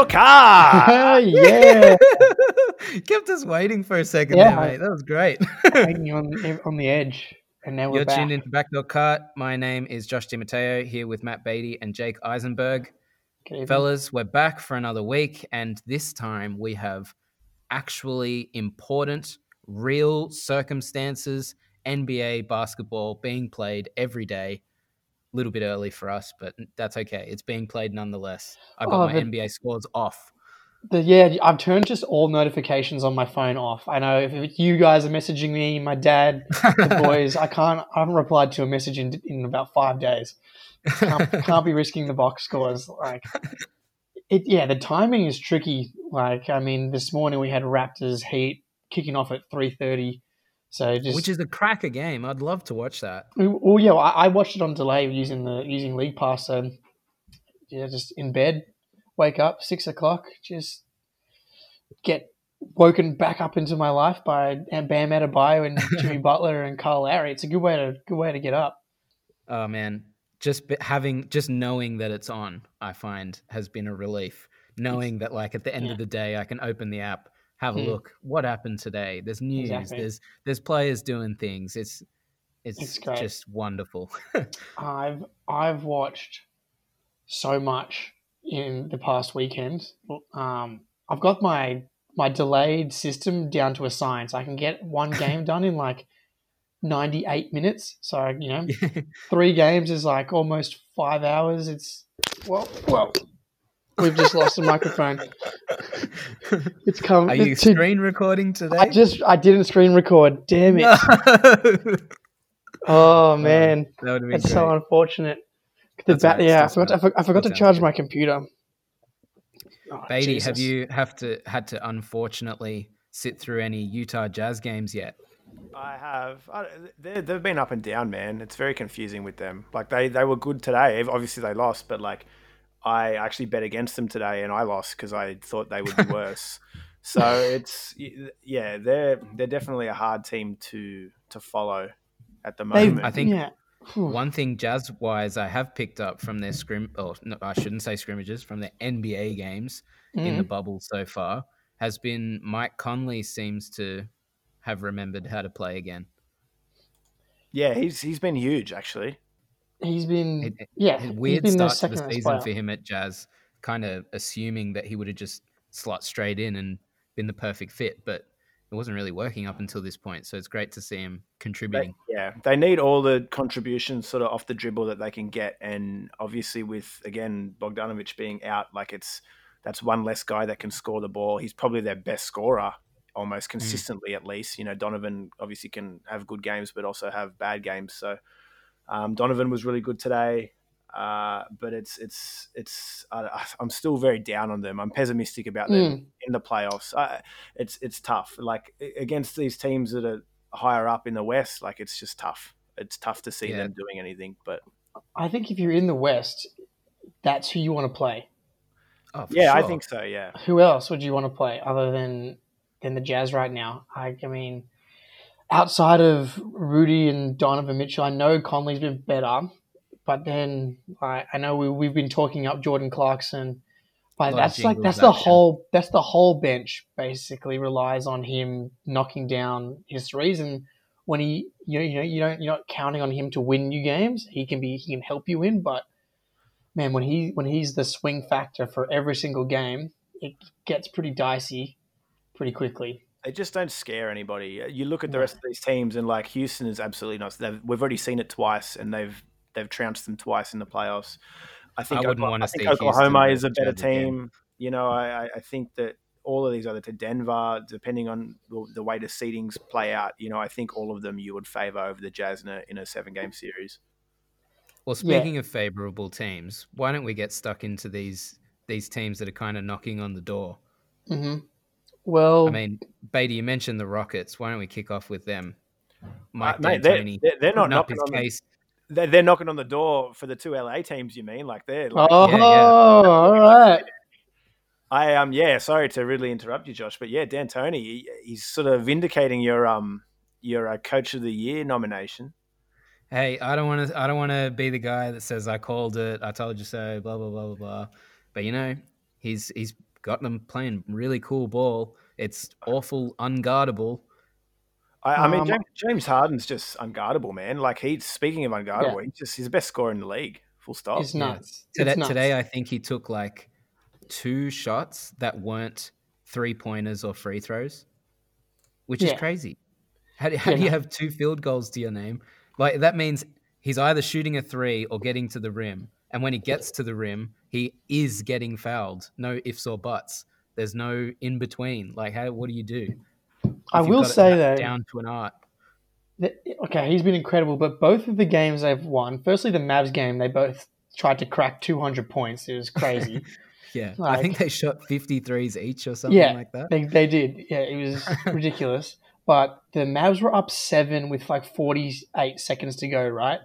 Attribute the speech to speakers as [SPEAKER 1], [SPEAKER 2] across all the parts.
[SPEAKER 1] It's backdoor car.
[SPEAKER 2] yeah,
[SPEAKER 3] Kept us waiting for a second
[SPEAKER 2] Yeah.
[SPEAKER 3] there, mate. That was great.
[SPEAKER 2] hanging on on the edge, and now we're
[SPEAKER 3] You're
[SPEAKER 2] back.
[SPEAKER 3] tuned into Backdoor Cart. My name is Josh DiMatteo here with Matt Beatty and Jake Eisenberg.
[SPEAKER 2] Good evening.
[SPEAKER 3] Fellas, we're back for another week, and this time we have actually important, real circumstances, NBA basketball being played every day. A little bit early for us, but that's okay. It's being played nonetheless. I got
[SPEAKER 2] Oh,
[SPEAKER 3] my NBA scores off.
[SPEAKER 2] The, yeah, I've turned just all notifications on my phone off. I know if you guys are messaging me, my dad, the boys, I can't. I haven't replied to a message in, in about five days. Can't, can't be risking the box scores. Like, it. Yeah, the timing is tricky. Like, I mean, this morning we had Raptors Heat kicking off at three thirty. So just
[SPEAKER 3] Which is a cracker game. I'd love to watch that.
[SPEAKER 2] Mm, well, yeah, I, I watched it on delay using the using League Pass. So yeah, just in bed, wake up six o'clock, just get woken back up into my life by and Bam Adebayo and Jimmy Butler and Kyle Lowry. It's a good way to good way to get up.
[SPEAKER 3] Oh man, just having just knowing that it's on, I find has been a relief. Knowing that like at the end
[SPEAKER 2] yeah.
[SPEAKER 3] of the day, I can open the app, have a
[SPEAKER 2] Hmm.
[SPEAKER 3] look. What happened today? There's news.
[SPEAKER 2] Exactly.
[SPEAKER 3] There's there's players doing things. It's it's,
[SPEAKER 2] It's
[SPEAKER 3] just wonderful.
[SPEAKER 2] I've I've watched so much in the past weekend. Um, I've got my my delayed system down to a science. I can get one game done in like ninety eight minutes. So you know, three games is like almost five hours. It's well, well. We've just lost the microphone. It's come.
[SPEAKER 3] Are you
[SPEAKER 2] it's too-
[SPEAKER 3] screen recording today?
[SPEAKER 2] I just I didn't screen record. Damn it!
[SPEAKER 3] No.
[SPEAKER 2] Oh, oh man.
[SPEAKER 3] that would have been
[SPEAKER 2] It's
[SPEAKER 3] great.
[SPEAKER 2] so unfortunate. The
[SPEAKER 3] That's
[SPEAKER 2] bat,
[SPEAKER 3] alright,
[SPEAKER 2] yeah, I forgot, I forgot, I forgot to charge my computer. Oh,
[SPEAKER 3] Beatty, have you have to had to unfortunately sit through any Utah Jazz games yet?
[SPEAKER 1] I have. I, they, they've been up and down, man. It's very confusing with them. Like they, they were good today. Obviously they lost, but like I actually bet against them today and I lost because I thought they would be worse. so it's yeah, they're they're definitely a hard team to to follow at the
[SPEAKER 2] They-
[SPEAKER 1] moment.
[SPEAKER 3] I think
[SPEAKER 2] Yeah.
[SPEAKER 3] One thing jazz wise I have picked up from their scrim or no, I shouldn't say scrimmages, from their NBA games in the
[SPEAKER 2] Mm.
[SPEAKER 3] bubble so far has been Mike Conley seems to have remembered how to play again.
[SPEAKER 1] yeah, he's he's been huge actually.
[SPEAKER 2] He's been
[SPEAKER 3] It- it-
[SPEAKER 2] yeah.
[SPEAKER 3] A
[SPEAKER 2] he's
[SPEAKER 3] weird
[SPEAKER 2] been
[SPEAKER 3] start to the season
[SPEAKER 2] player.
[SPEAKER 3] for him at Jazz, kind of assuming that he would have just slot straight in and been the perfect fit, but it wasn't really working up until this point. So it's great to see him contributing.
[SPEAKER 1] Yeah, they need all the contributions sort of off the dribble that they can get, and obviously with again Bogdanovich being out, like it's that's one less guy that can score the ball. He's probably their best scorer, almost mm. consistently at least. You know, Donovan obviously can have good games, but also have bad games. So um, Donovan was really good today. Uh, but it's it's it's I, I'm still very down on them. I'm pessimistic about them in the playoffs. I, it's it's tough. Like against these teams that are higher up in the West, like it's just tough. It's tough to see
[SPEAKER 3] Yeah.
[SPEAKER 1] them doing anything. But
[SPEAKER 2] I think if you're in the West, that's who you want to play.
[SPEAKER 3] Oh, for
[SPEAKER 1] yeah, I think so. Yeah,
[SPEAKER 2] Who else would you want to play other than than the Jazz right now? I, I mean, outside of Rudy and Donovan Mitchell, I know Conley's been better, but then I, I know we, we've been talking up Jordan Clarkson. But that's like that's the
[SPEAKER 3] action.
[SPEAKER 2] whole that's the whole bench basically relies on him knocking down his threes and when he you know you know you don't you're not counting on him to win you games he can be he can help you win but man when he when he's the swing factor for every single game it gets pretty dicey pretty quickly
[SPEAKER 1] they just don't scare anybody. You look at the rest of these teams, and like Houston is absolutely not. They've, we've already seen it twice, and they've they've trounced them twice in the playoffs. I think
[SPEAKER 3] wouldn't
[SPEAKER 1] Okla-
[SPEAKER 3] wanna
[SPEAKER 1] I think
[SPEAKER 3] see Houston
[SPEAKER 1] Oklahoma
[SPEAKER 3] versus
[SPEAKER 1] is a better
[SPEAKER 3] Jazz again.
[SPEAKER 1] team. You know, I, I- I think that all of these other to Denver, depending on the, the way the seedings play out, you know, I think all of them you would favor over the Jazz in a, in a seven game series.
[SPEAKER 3] Well,
[SPEAKER 2] Yeah.
[SPEAKER 3] speaking of favorable teams, why don't we get stuck into these these teams that are kind of knocking on the door?
[SPEAKER 2] hmm well
[SPEAKER 3] I mean, Beatty, you mentioned the Rockets. Why don't we kick off with them? Mike
[SPEAKER 1] Uh, mate, they're,
[SPEAKER 3] D'Antoni
[SPEAKER 1] they're, they're not knocking
[SPEAKER 3] his
[SPEAKER 1] on the, they're, they're knocking on the door for the two LA teams. You mean like they're like,
[SPEAKER 2] oh
[SPEAKER 3] yeah, yeah.
[SPEAKER 2] all right
[SPEAKER 1] I um yeah, sorry to really interrupt you, Josh, but yeah, D'Antoni, he, he's sort of vindicating your um your uh, coach of the year nomination.
[SPEAKER 3] Hey, I don't want to. I don't want to be the guy that says I called it. I told you so. Blah blah blah blah blah. But you know, He's he's got them playing really cool ball. It's awful unguardable.
[SPEAKER 1] I, I mean,
[SPEAKER 2] Um,
[SPEAKER 1] James, James Harden's just unguardable, man. Like he's speaking of unguardable, he's just he's the best scorer in the league. Full stop.
[SPEAKER 2] It's nuts.
[SPEAKER 3] Today,
[SPEAKER 2] it's nuts.
[SPEAKER 3] today I think he took like two shots that weren't three pointers or free throws, which
[SPEAKER 2] Yeah.
[SPEAKER 3] is crazy. How, do- how
[SPEAKER 2] Yeah,
[SPEAKER 3] do you have two field goals to your name? Like that means he's either shooting a three or getting to the rim. And when he gets to the rim, he is getting fouled. No ifs or buts. There's no in between. Like, how? What do you do?
[SPEAKER 2] I
[SPEAKER 3] if you've
[SPEAKER 2] will say
[SPEAKER 3] that
[SPEAKER 2] though,
[SPEAKER 3] down to an art.
[SPEAKER 2] okay, he's been incredible, but both of the games they've won, firstly the Mavs game, they both tried to crack 200 points. It was crazy.
[SPEAKER 3] Yeah, I think they shot 53s each or something
[SPEAKER 2] Yeah,
[SPEAKER 3] like that.
[SPEAKER 2] they, they did. Yeah, it was ridiculous. But the Mavs were up seven with like 48 seconds to go, right?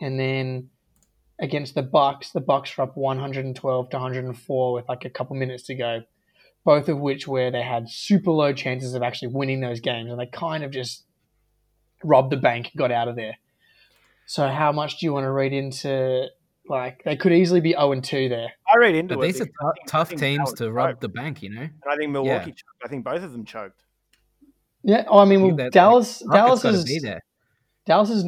[SPEAKER 2] And then against the Bucks, the Bucks were up 112 to 104 with like a couple minutes to go. Both of which where they had super low chances of actually winning those games, and they kind of just robbed the bank, got out of there. So how much do you want to read into like they could easily be 0 and 2 there?
[SPEAKER 1] I read into
[SPEAKER 3] But
[SPEAKER 1] it.
[SPEAKER 3] these are
[SPEAKER 1] because
[SPEAKER 3] tou-
[SPEAKER 1] I think- I
[SPEAKER 3] tough teams to rob
[SPEAKER 1] choked.
[SPEAKER 3] the bank, you know.
[SPEAKER 1] And I think Milwaukee choked. I think both of them choked.
[SPEAKER 2] Yeah, oh, I mean, well,
[SPEAKER 3] That's-
[SPEAKER 2] Dallas, Dallas
[SPEAKER 3] Rockets gotta
[SPEAKER 2] is
[SPEAKER 3] be there.
[SPEAKER 2] Dallas is,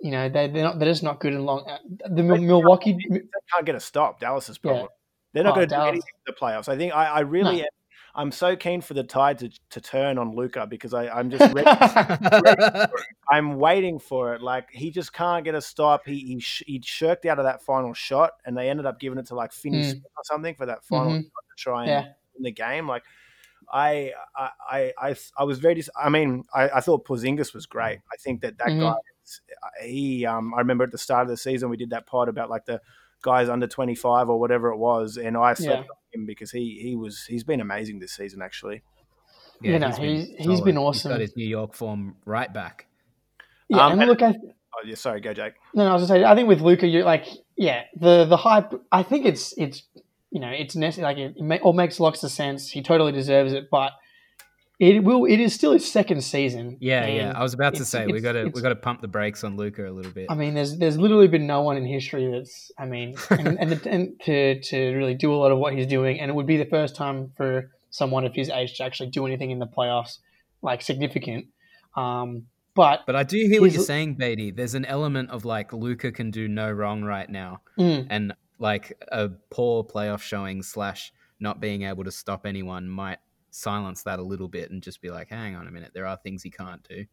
[SPEAKER 2] you know, they they're not they're just not good in long. uh, The Mil- Milwaukee,
[SPEAKER 1] They can't get a stop. Dallas's
[SPEAKER 2] Yeah.
[SPEAKER 1] problem. They're not
[SPEAKER 2] Oh,
[SPEAKER 1] going to do anything in the playoffs. I think I, I really
[SPEAKER 2] No.
[SPEAKER 1] am. I'm so keen for the tide to, to turn on Luka because I, I'm just ready. I'm waiting for it. Like he just can't get a stop. He he, sh- he shirked out of that final shot, and they ended up giving it to like Finney
[SPEAKER 2] Mm.
[SPEAKER 1] Or something for that final
[SPEAKER 2] Mhm.
[SPEAKER 1] shot to try and
[SPEAKER 2] Yeah.
[SPEAKER 1] win the game. Like I I I I, I was very. Dis- I mean, I, I thought Porzingis was great. I think that that
[SPEAKER 2] Mhm.
[SPEAKER 1] guy. He um I remember at the start of the season we did that pod about like the guys under 25 or whatever it was, and I slept
[SPEAKER 2] Yeah.
[SPEAKER 1] on him because he he was he's been amazing this season actually.
[SPEAKER 2] You know, he's- he's been
[SPEAKER 3] He's
[SPEAKER 2] awesome.
[SPEAKER 3] got his New York form right back.
[SPEAKER 2] yeah,
[SPEAKER 1] Um,
[SPEAKER 2] and
[SPEAKER 1] and-
[SPEAKER 2] look, I,
[SPEAKER 1] Oh yeah, sorry, go Jake.
[SPEAKER 2] no, no, I was just saying, I think with Luka, you like, yeah, the the hype. I think it's it's you know it's necessary. Like it, it ma- all makes lots of sense. He totally deserves it, but it will. It is still his second season.
[SPEAKER 3] Yeah, yeah. I was about to say we got to we got to pump the brakes on Luka a little bit.
[SPEAKER 2] I mean, there's there's literally been no one in history that's. I mean, and and, the, and to to really do a lot of what he's doing, and it would be the first time for someone of his age to actually do anything in the playoffs like significant. Um, but
[SPEAKER 3] But I do hear what you're saying, Beatty. There's an element of like Luka can do no wrong right now,
[SPEAKER 2] mm,
[SPEAKER 3] and like a poor playoff showing slash not being able to stop anyone might silence that a little bit and just be like, hang on a minute, there are things he can't do.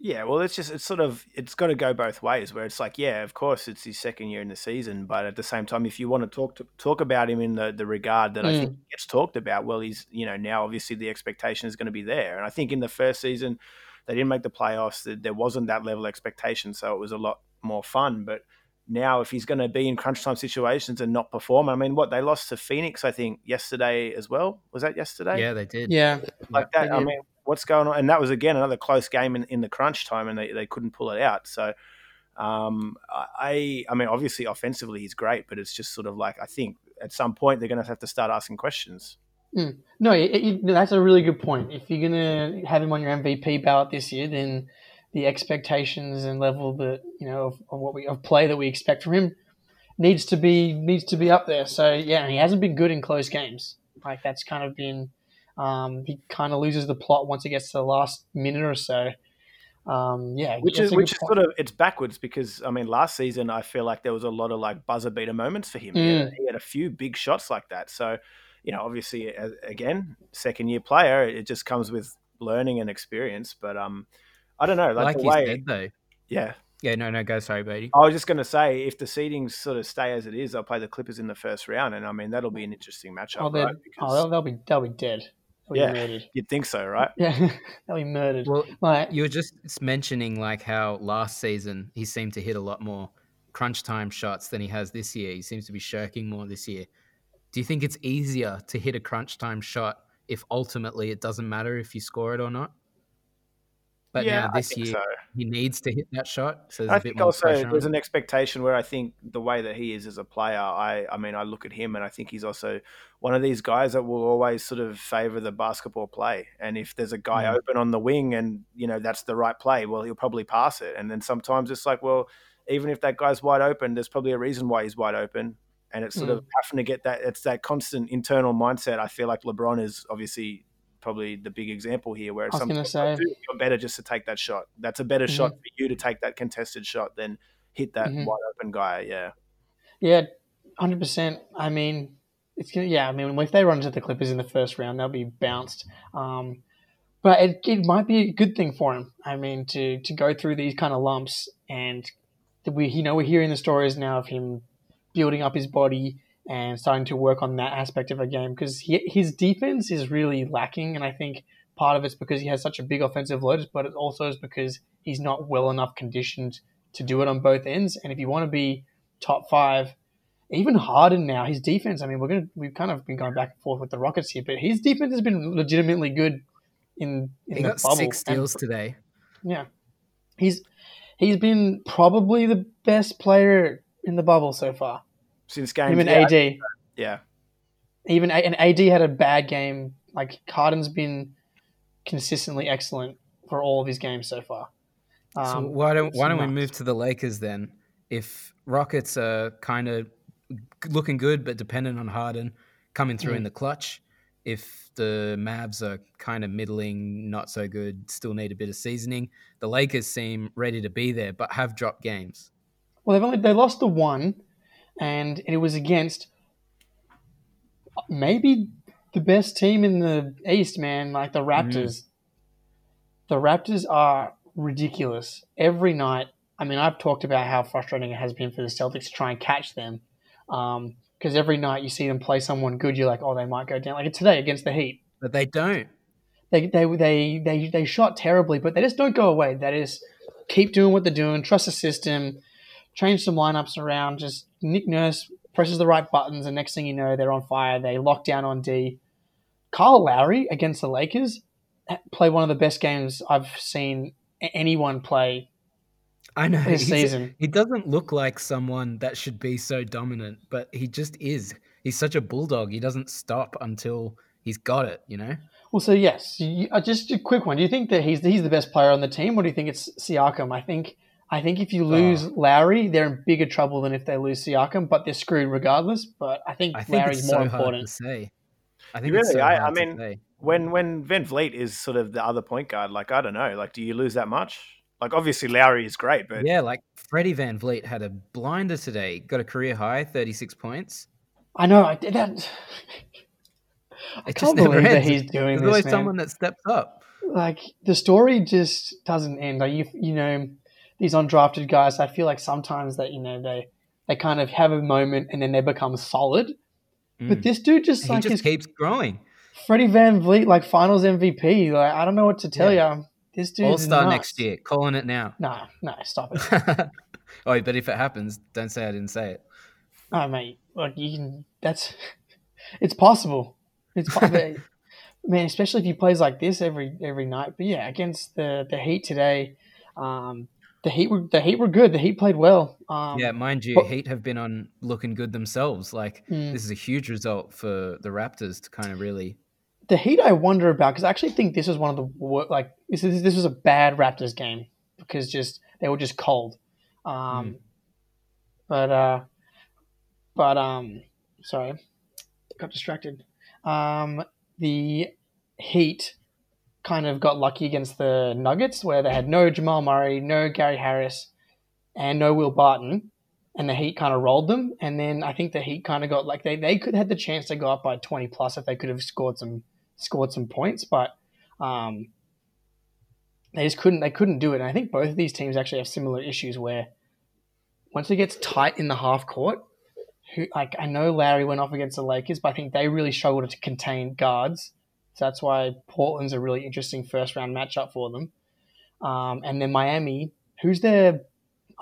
[SPEAKER 1] Yeah, well, it's just it's sort of it's got to go both ways. Where it's like, yeah, of course, it's his second year in the season, but at the same time, if you want to talk to talk about him in the the regard that I think mm. gets talked about, well, he's you know now obviously the expectation is going to be there, and I think in the first season they didn't make the playoffs. There there wasn't that level of expectation, so it was a lot more fun. But now, if he's going to be in crunch time situations and not perform, I mean, what they lost to Phoenix, I think yesterday as well. Was that yesterday?
[SPEAKER 3] Yeah, they did.
[SPEAKER 2] yeah,
[SPEAKER 1] like that. I mean, what's going on? And that was again another close game in, in the crunch time, and they, they couldn't pull it out. So, um, I I mean, obviously offensively he's great, but it's just sort of like I think at some point they're going to have to start asking questions.
[SPEAKER 2] no, it, it, that's a really good point. If you're gonna have him on your MVP ballot this year, then the expectations and level that you know of, of what we of play that we expect from him needs to be needs to be up there. So yeah, and he hasn't been good in close games. Like that's kind of been um, he kind of loses the plot once it gets to the last minute or so. Um, yeah,
[SPEAKER 1] Which is which is
[SPEAKER 2] point.
[SPEAKER 1] sort of it's backwards because I mean last season I feel like there was a lot of like buzzer beater moments for him. He,
[SPEAKER 2] Mm.
[SPEAKER 1] had, he had a few big shots like that. So you know, obviously again, second year player, it just comes with learning and experience. But um, I don't know, like,
[SPEAKER 3] Like
[SPEAKER 1] the
[SPEAKER 3] you
[SPEAKER 1] way,
[SPEAKER 3] said, though.
[SPEAKER 1] yeah.
[SPEAKER 3] Yeah, no, no, go. Sorry, Beatty.
[SPEAKER 1] I was just going to say, if the seedings sort of stay as it is, they'll play the Clippers in the first round, and I mean that'll be an interesting matchup,
[SPEAKER 2] Oh, they're,
[SPEAKER 1] right?
[SPEAKER 2] oh
[SPEAKER 1] Because
[SPEAKER 2] they'll, they'll be they'll be dead. They'll be
[SPEAKER 1] Yeah.
[SPEAKER 2] murdered.
[SPEAKER 1] you'd think so, right?
[SPEAKER 2] Yeah, they'll be murdered.
[SPEAKER 3] Well,
[SPEAKER 2] Like,
[SPEAKER 3] you were just mentioning like how last season he seemed to hit a lot more crunch time shots than he has this year. He seems to be shirking more this year. Do you think it's easier to hit a crunch time shot if ultimately it doesn't matter if you score it or not? But
[SPEAKER 1] yeah,
[SPEAKER 3] now this year
[SPEAKER 1] so.
[SPEAKER 3] he needs to hit that shot, so there's
[SPEAKER 1] I
[SPEAKER 3] a bit
[SPEAKER 1] think also there's an expectation where I think the way that he is as a player, I, I mean, I look at him and I think he's also one of these guys that will always sort of favor the basketball play. And if there's a guy
[SPEAKER 3] Mm.
[SPEAKER 1] open on the wing and you know that's the right play, well, he'll probably pass it. And then sometimes it's like, well, even if that guy's wide open, there's probably a reason why he's wide open. and it's sort of having to get that. It's that constant internal mindset. I feel like LeBron is obviously probably the big example here, where
[SPEAKER 2] I was
[SPEAKER 1] some
[SPEAKER 2] gonna say.
[SPEAKER 1] you're better just to take that shot. That's a better
[SPEAKER 2] Mhm.
[SPEAKER 1] shot for you to take that contested shot than hit that
[SPEAKER 2] Mhm.
[SPEAKER 1] wide open guy. Yeah,
[SPEAKER 2] Yeah, hundred percent. I mean, it's gonna. Yeah, I mean, if they run into the Clippers in the first round, they'll be bounced. Um, but it, it might be a good thing for him. I mean, to to go through these kind of lumps, and we, you know, we're hearing the stories now of him building up his body and starting to work on that aspect of a game because his defense is really lacking, and I think part of it's because he has such a big offensive load, but it also is because he's not well enough conditioned to do it on both ends. And if you want to be top five. Even Harden now, his defense. I mean, we're gonna we've kind of been going back and forth with the Rockets here, but his defense has been legitimately good in in
[SPEAKER 3] He
[SPEAKER 2] the
[SPEAKER 3] got
[SPEAKER 2] bubble.
[SPEAKER 3] six
[SPEAKER 2] And-
[SPEAKER 3] steals today.
[SPEAKER 2] yeah, he's he's been probably the best player in the bubble so far.
[SPEAKER 1] Since game.
[SPEAKER 2] Him and
[SPEAKER 1] yeah,
[SPEAKER 2] AD,
[SPEAKER 1] yeah.
[SPEAKER 2] even A- and AD had a bad game. Like Harden's been consistently excellent for all of his games so far.
[SPEAKER 3] so
[SPEAKER 2] Um,
[SPEAKER 3] why don't why don't we move to the Lakers then? If Rockets are kind of looking good but dependent on Harden coming through
[SPEAKER 2] Mm.
[SPEAKER 3] in the clutch, if the Mavs are kind of middling, not so good, still need a bit of seasoning, the Lakers seem ready to be there but have dropped games.
[SPEAKER 2] Well, they've only they lost the one, and it was against maybe the best team in the East, man. Like the Raptors. Mm. The Raptors are ridiculous every night. I mean, I've talked about how frustrating it has been for the Celtics to try and catch them, um, because every night you see them play someone good, you're like, oh, they might go down. Like today against the Heat,
[SPEAKER 3] But they don't.
[SPEAKER 2] they they they they, they shot terribly, but they just don't go away. That is, keep doing what they're doing, trust the system, change some lineups around. Just Nick Nurse presses the right buttons, and next thing you know, they're on fire. They lock down on D. Kyle Lowry against the Lakers played one of the best games I've seen anyone play
[SPEAKER 3] I know
[SPEAKER 2] this season.
[SPEAKER 3] He doesn't look like someone that should be so dominant, but he just is. He's such a bulldog. He doesn't stop until he's got it, you know?
[SPEAKER 2] Well, so yes, you, uh, just a quick one. Do you think that he's he's the best player on the team, or do you think it's Siakam? I think I think if you uh. lose Lowry, they're in bigger trouble than if they lose Siakam, but they're screwed regardless. But I think,
[SPEAKER 3] I think
[SPEAKER 2] Lowry's
[SPEAKER 3] it's
[SPEAKER 2] more
[SPEAKER 3] so hard
[SPEAKER 2] important.
[SPEAKER 3] to say. I think
[SPEAKER 1] Really?
[SPEAKER 3] it's so
[SPEAKER 1] I-
[SPEAKER 3] hard
[SPEAKER 1] I
[SPEAKER 3] to
[SPEAKER 1] mean,
[SPEAKER 3] say.
[SPEAKER 1] When when VanVleet is sort of the other point guard, like I don't know, like do you lose that much? Like obviously Lowry is great, but
[SPEAKER 3] Yeah, like Freddie VanVleet had a blinder today. Got a career high, 36 points.
[SPEAKER 2] I know. I did that. I
[SPEAKER 3] It
[SPEAKER 2] can't
[SPEAKER 3] just
[SPEAKER 2] believe that he's doing
[SPEAKER 3] There's
[SPEAKER 2] this,
[SPEAKER 3] always
[SPEAKER 2] man.
[SPEAKER 3] someone that steps up.
[SPEAKER 2] like the story just doesn't end. Like you, you know, these undrafted guys. I feel like sometimes that you know they they kind of have a moment and then they become solid. But
[SPEAKER 3] Mm.
[SPEAKER 2] this dude just
[SPEAKER 3] he
[SPEAKER 2] like
[SPEAKER 3] just keeps growing.
[SPEAKER 2] Freddie VanVleet, like Finals MVP. Like I don't know what to tell you. This dude's
[SPEAKER 3] All star next year. Calling it now.
[SPEAKER 2] No, no, stop it.
[SPEAKER 3] oh, but if it happens, don't say I didn't say it.
[SPEAKER 2] oh, mate, like you can. That's it's possible. It's possible. man, especially if he plays like this every every night. But yeah, against the the Heat today, um, the Heat were the Heat were good. The Heat played well. Um,
[SPEAKER 3] yeah, mind you,
[SPEAKER 2] but-
[SPEAKER 3] Heat have been on looking good themselves. Like
[SPEAKER 2] Mm.
[SPEAKER 3] this is a huge result for the Raptors to kind of really.
[SPEAKER 2] the Heat I wonder about because I actually think this was one of the like this is this was a bad Raptors game because just they were just cold. Um, But uh, but um, sorry, got distracted. Um, the Heat kind of got lucky against the Nuggets where they had no Jamal Murray, no Gary Harris, and no Will Barton. And the Heat kind of rolled them, and then I think the Heat kind of got like they, they could had the chance to go up by twenty plus if they could have scored some scored some points, but um, they just couldn't. They couldn't do it. And I think both of these teams actually have similar issues where once it gets tight in the half court, who like I know Larry went off against the Lakers, but I think they really struggled to contain guards. So that's why Portland's a really interesting first round matchup for them. Um, and then Miami, who's their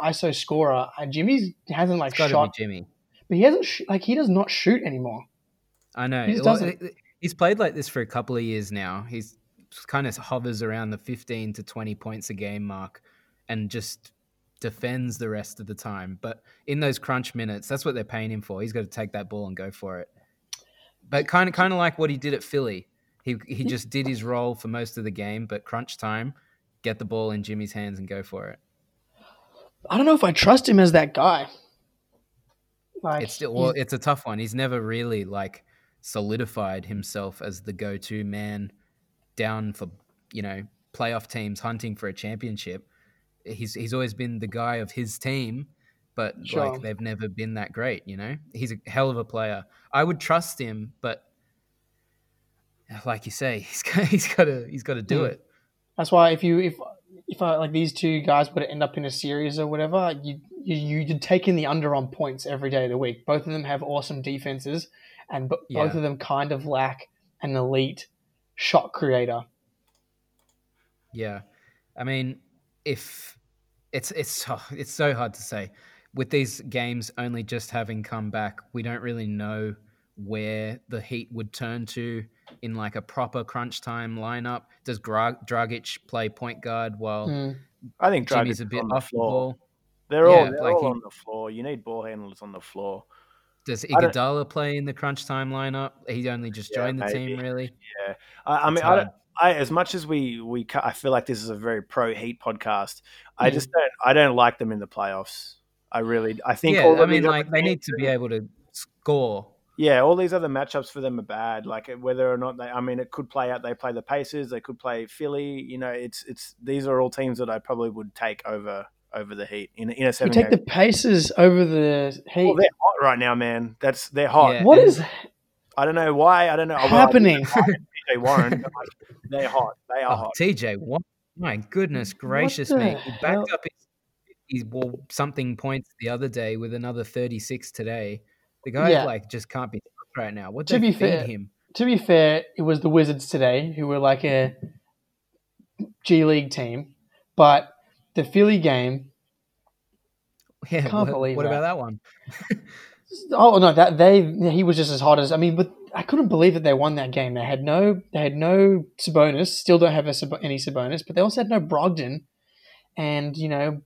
[SPEAKER 2] ISO scorer? Uh, Jimmy's hasn't like
[SPEAKER 3] It's got to
[SPEAKER 2] shot,
[SPEAKER 3] Jimmy.
[SPEAKER 2] but he hasn't sh- like he does not shoot anymore.
[SPEAKER 3] I know.
[SPEAKER 2] He
[SPEAKER 3] Well,
[SPEAKER 2] doesn't.
[SPEAKER 3] He's played like this for a couple of years now. He's kind of hovers around the 15 to 20 points a game mark and just defends the rest of the time. But in those crunch minutes, that's what they're paying him for. He's got to take that ball and go for it. But kind of kind of like what he did at Philly. He he just did his role for most of the game, but crunch time, get the ball in Jimmy's hands and go for it.
[SPEAKER 2] I don't know if I trust him as that guy. Like
[SPEAKER 3] it's still well, it's a tough one. He's never really like solidified himself as the go-to man down for you know playoff teams hunting for a championship. He's he's always been the guy of his team, but
[SPEAKER 2] Sure.
[SPEAKER 3] like they've never been that great. You know, he's a hell of a player. I would trust him, but like you say, he's got, he's got to he's got to do
[SPEAKER 2] Hmm.
[SPEAKER 3] it.
[SPEAKER 2] That's why if you if if I, like these two guys were to end up in a series or whatever, you you you'd take in the under on points every day of the week. Both of them have awesome defenses, and b- both of them kind of lack an elite shot creator.
[SPEAKER 3] Yeah, I mean, if it's it's it's so hard to say with these games only just having come back, we don't really know where the Heat would turn to in like a proper crunch time lineup. Does Gra- Dragic play point guard while
[SPEAKER 2] Mm.
[SPEAKER 1] I think
[SPEAKER 3] Jimmy's
[SPEAKER 1] Dragic
[SPEAKER 3] a bit
[SPEAKER 1] on the
[SPEAKER 3] off the
[SPEAKER 1] floor.
[SPEAKER 3] ball?
[SPEAKER 1] They're
[SPEAKER 3] Yeah,
[SPEAKER 1] all, they're
[SPEAKER 3] like
[SPEAKER 1] all
[SPEAKER 3] he-
[SPEAKER 1] on the floor. You need ball handlers on the floor.
[SPEAKER 3] Does
[SPEAKER 1] I
[SPEAKER 3] Iguodala play in the crunch time lineup? He only just
[SPEAKER 1] Yeah,
[SPEAKER 3] joined the team,
[SPEAKER 1] maybe.
[SPEAKER 3] really.
[SPEAKER 1] I, I mean, I. I as much as we we I feel like this is a very pro Heat podcast. I
[SPEAKER 2] Mm.
[SPEAKER 1] just don't I don't like them in the playoffs. I really I think
[SPEAKER 3] Yeah,
[SPEAKER 1] all
[SPEAKER 3] I mean, like they need to be able to score.
[SPEAKER 1] Yeah, all these other matchups for them are bad. Like uh, whether or not they, I mean, it could play out. They play the Pacers. They could play Philly. You know, it's it's these are all teams that I probably would take over over the Heat in in a
[SPEAKER 2] You
[SPEAKER 1] seven.
[SPEAKER 2] take the
[SPEAKER 1] game.
[SPEAKER 2] Pacers over the Heat.
[SPEAKER 1] Well, they're hot right now, man. That's they're hot.
[SPEAKER 3] Yeah.
[SPEAKER 2] what
[SPEAKER 3] and-
[SPEAKER 2] is
[SPEAKER 1] I don't know why. I don't know well,
[SPEAKER 2] happening?
[SPEAKER 1] know why. PJ Warren. like, they're hot. They are
[SPEAKER 3] Oh,
[SPEAKER 1] hot.
[SPEAKER 3] TJ, what? My goodness gracious
[SPEAKER 2] the
[SPEAKER 3] me! He
[SPEAKER 2] hell?
[SPEAKER 3] backed up his, his well, something points the other day with another thirty-six today. The guy
[SPEAKER 2] Yeah.
[SPEAKER 3] like just can't be right now. What
[SPEAKER 2] To be fair-
[SPEAKER 3] him?
[SPEAKER 2] to be fair, it was the Wizards today who were like a G League team, but the Philly game.
[SPEAKER 3] Yeah,
[SPEAKER 2] can't
[SPEAKER 3] what,
[SPEAKER 2] believe
[SPEAKER 3] what
[SPEAKER 2] that.
[SPEAKER 3] about that one?
[SPEAKER 2] Oh no, that they he was just as hot as I mean, but I couldn't believe that they won that game. They had no they had no Sabonis, still don't have a, any Sabonis, but they also had no Brogdon, and you know,